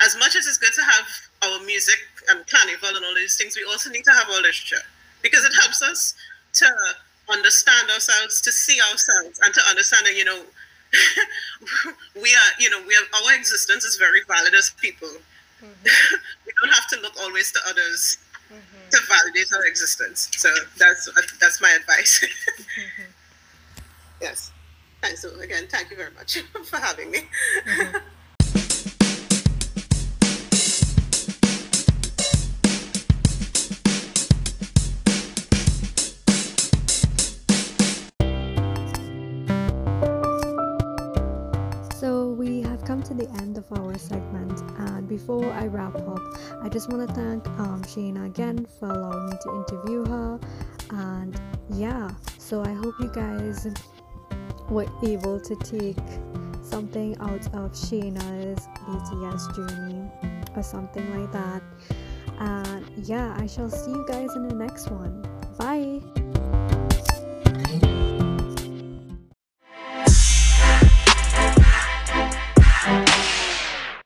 S2: As much as it's good to have our music and carnival and all these things, we also need to have our literature because it helps us to understand ourselves, to see ourselves, and to understand that you know we are, you know, we have our existence is very valid as people. Mm-hmm. we don't have to look always to others mm-hmm. to validate our existence. So that's that's my advice. Mm-hmm. yes. Thanks. So again, thank you very much for having me.
S1: Before I wrap up, I just want to thank um, Shayna again for allowing me to interview her. And yeah, so I hope you guys were able to take something out of Shayna's BTS journey or something like that. And yeah, I shall see you guys in the next one. Bye.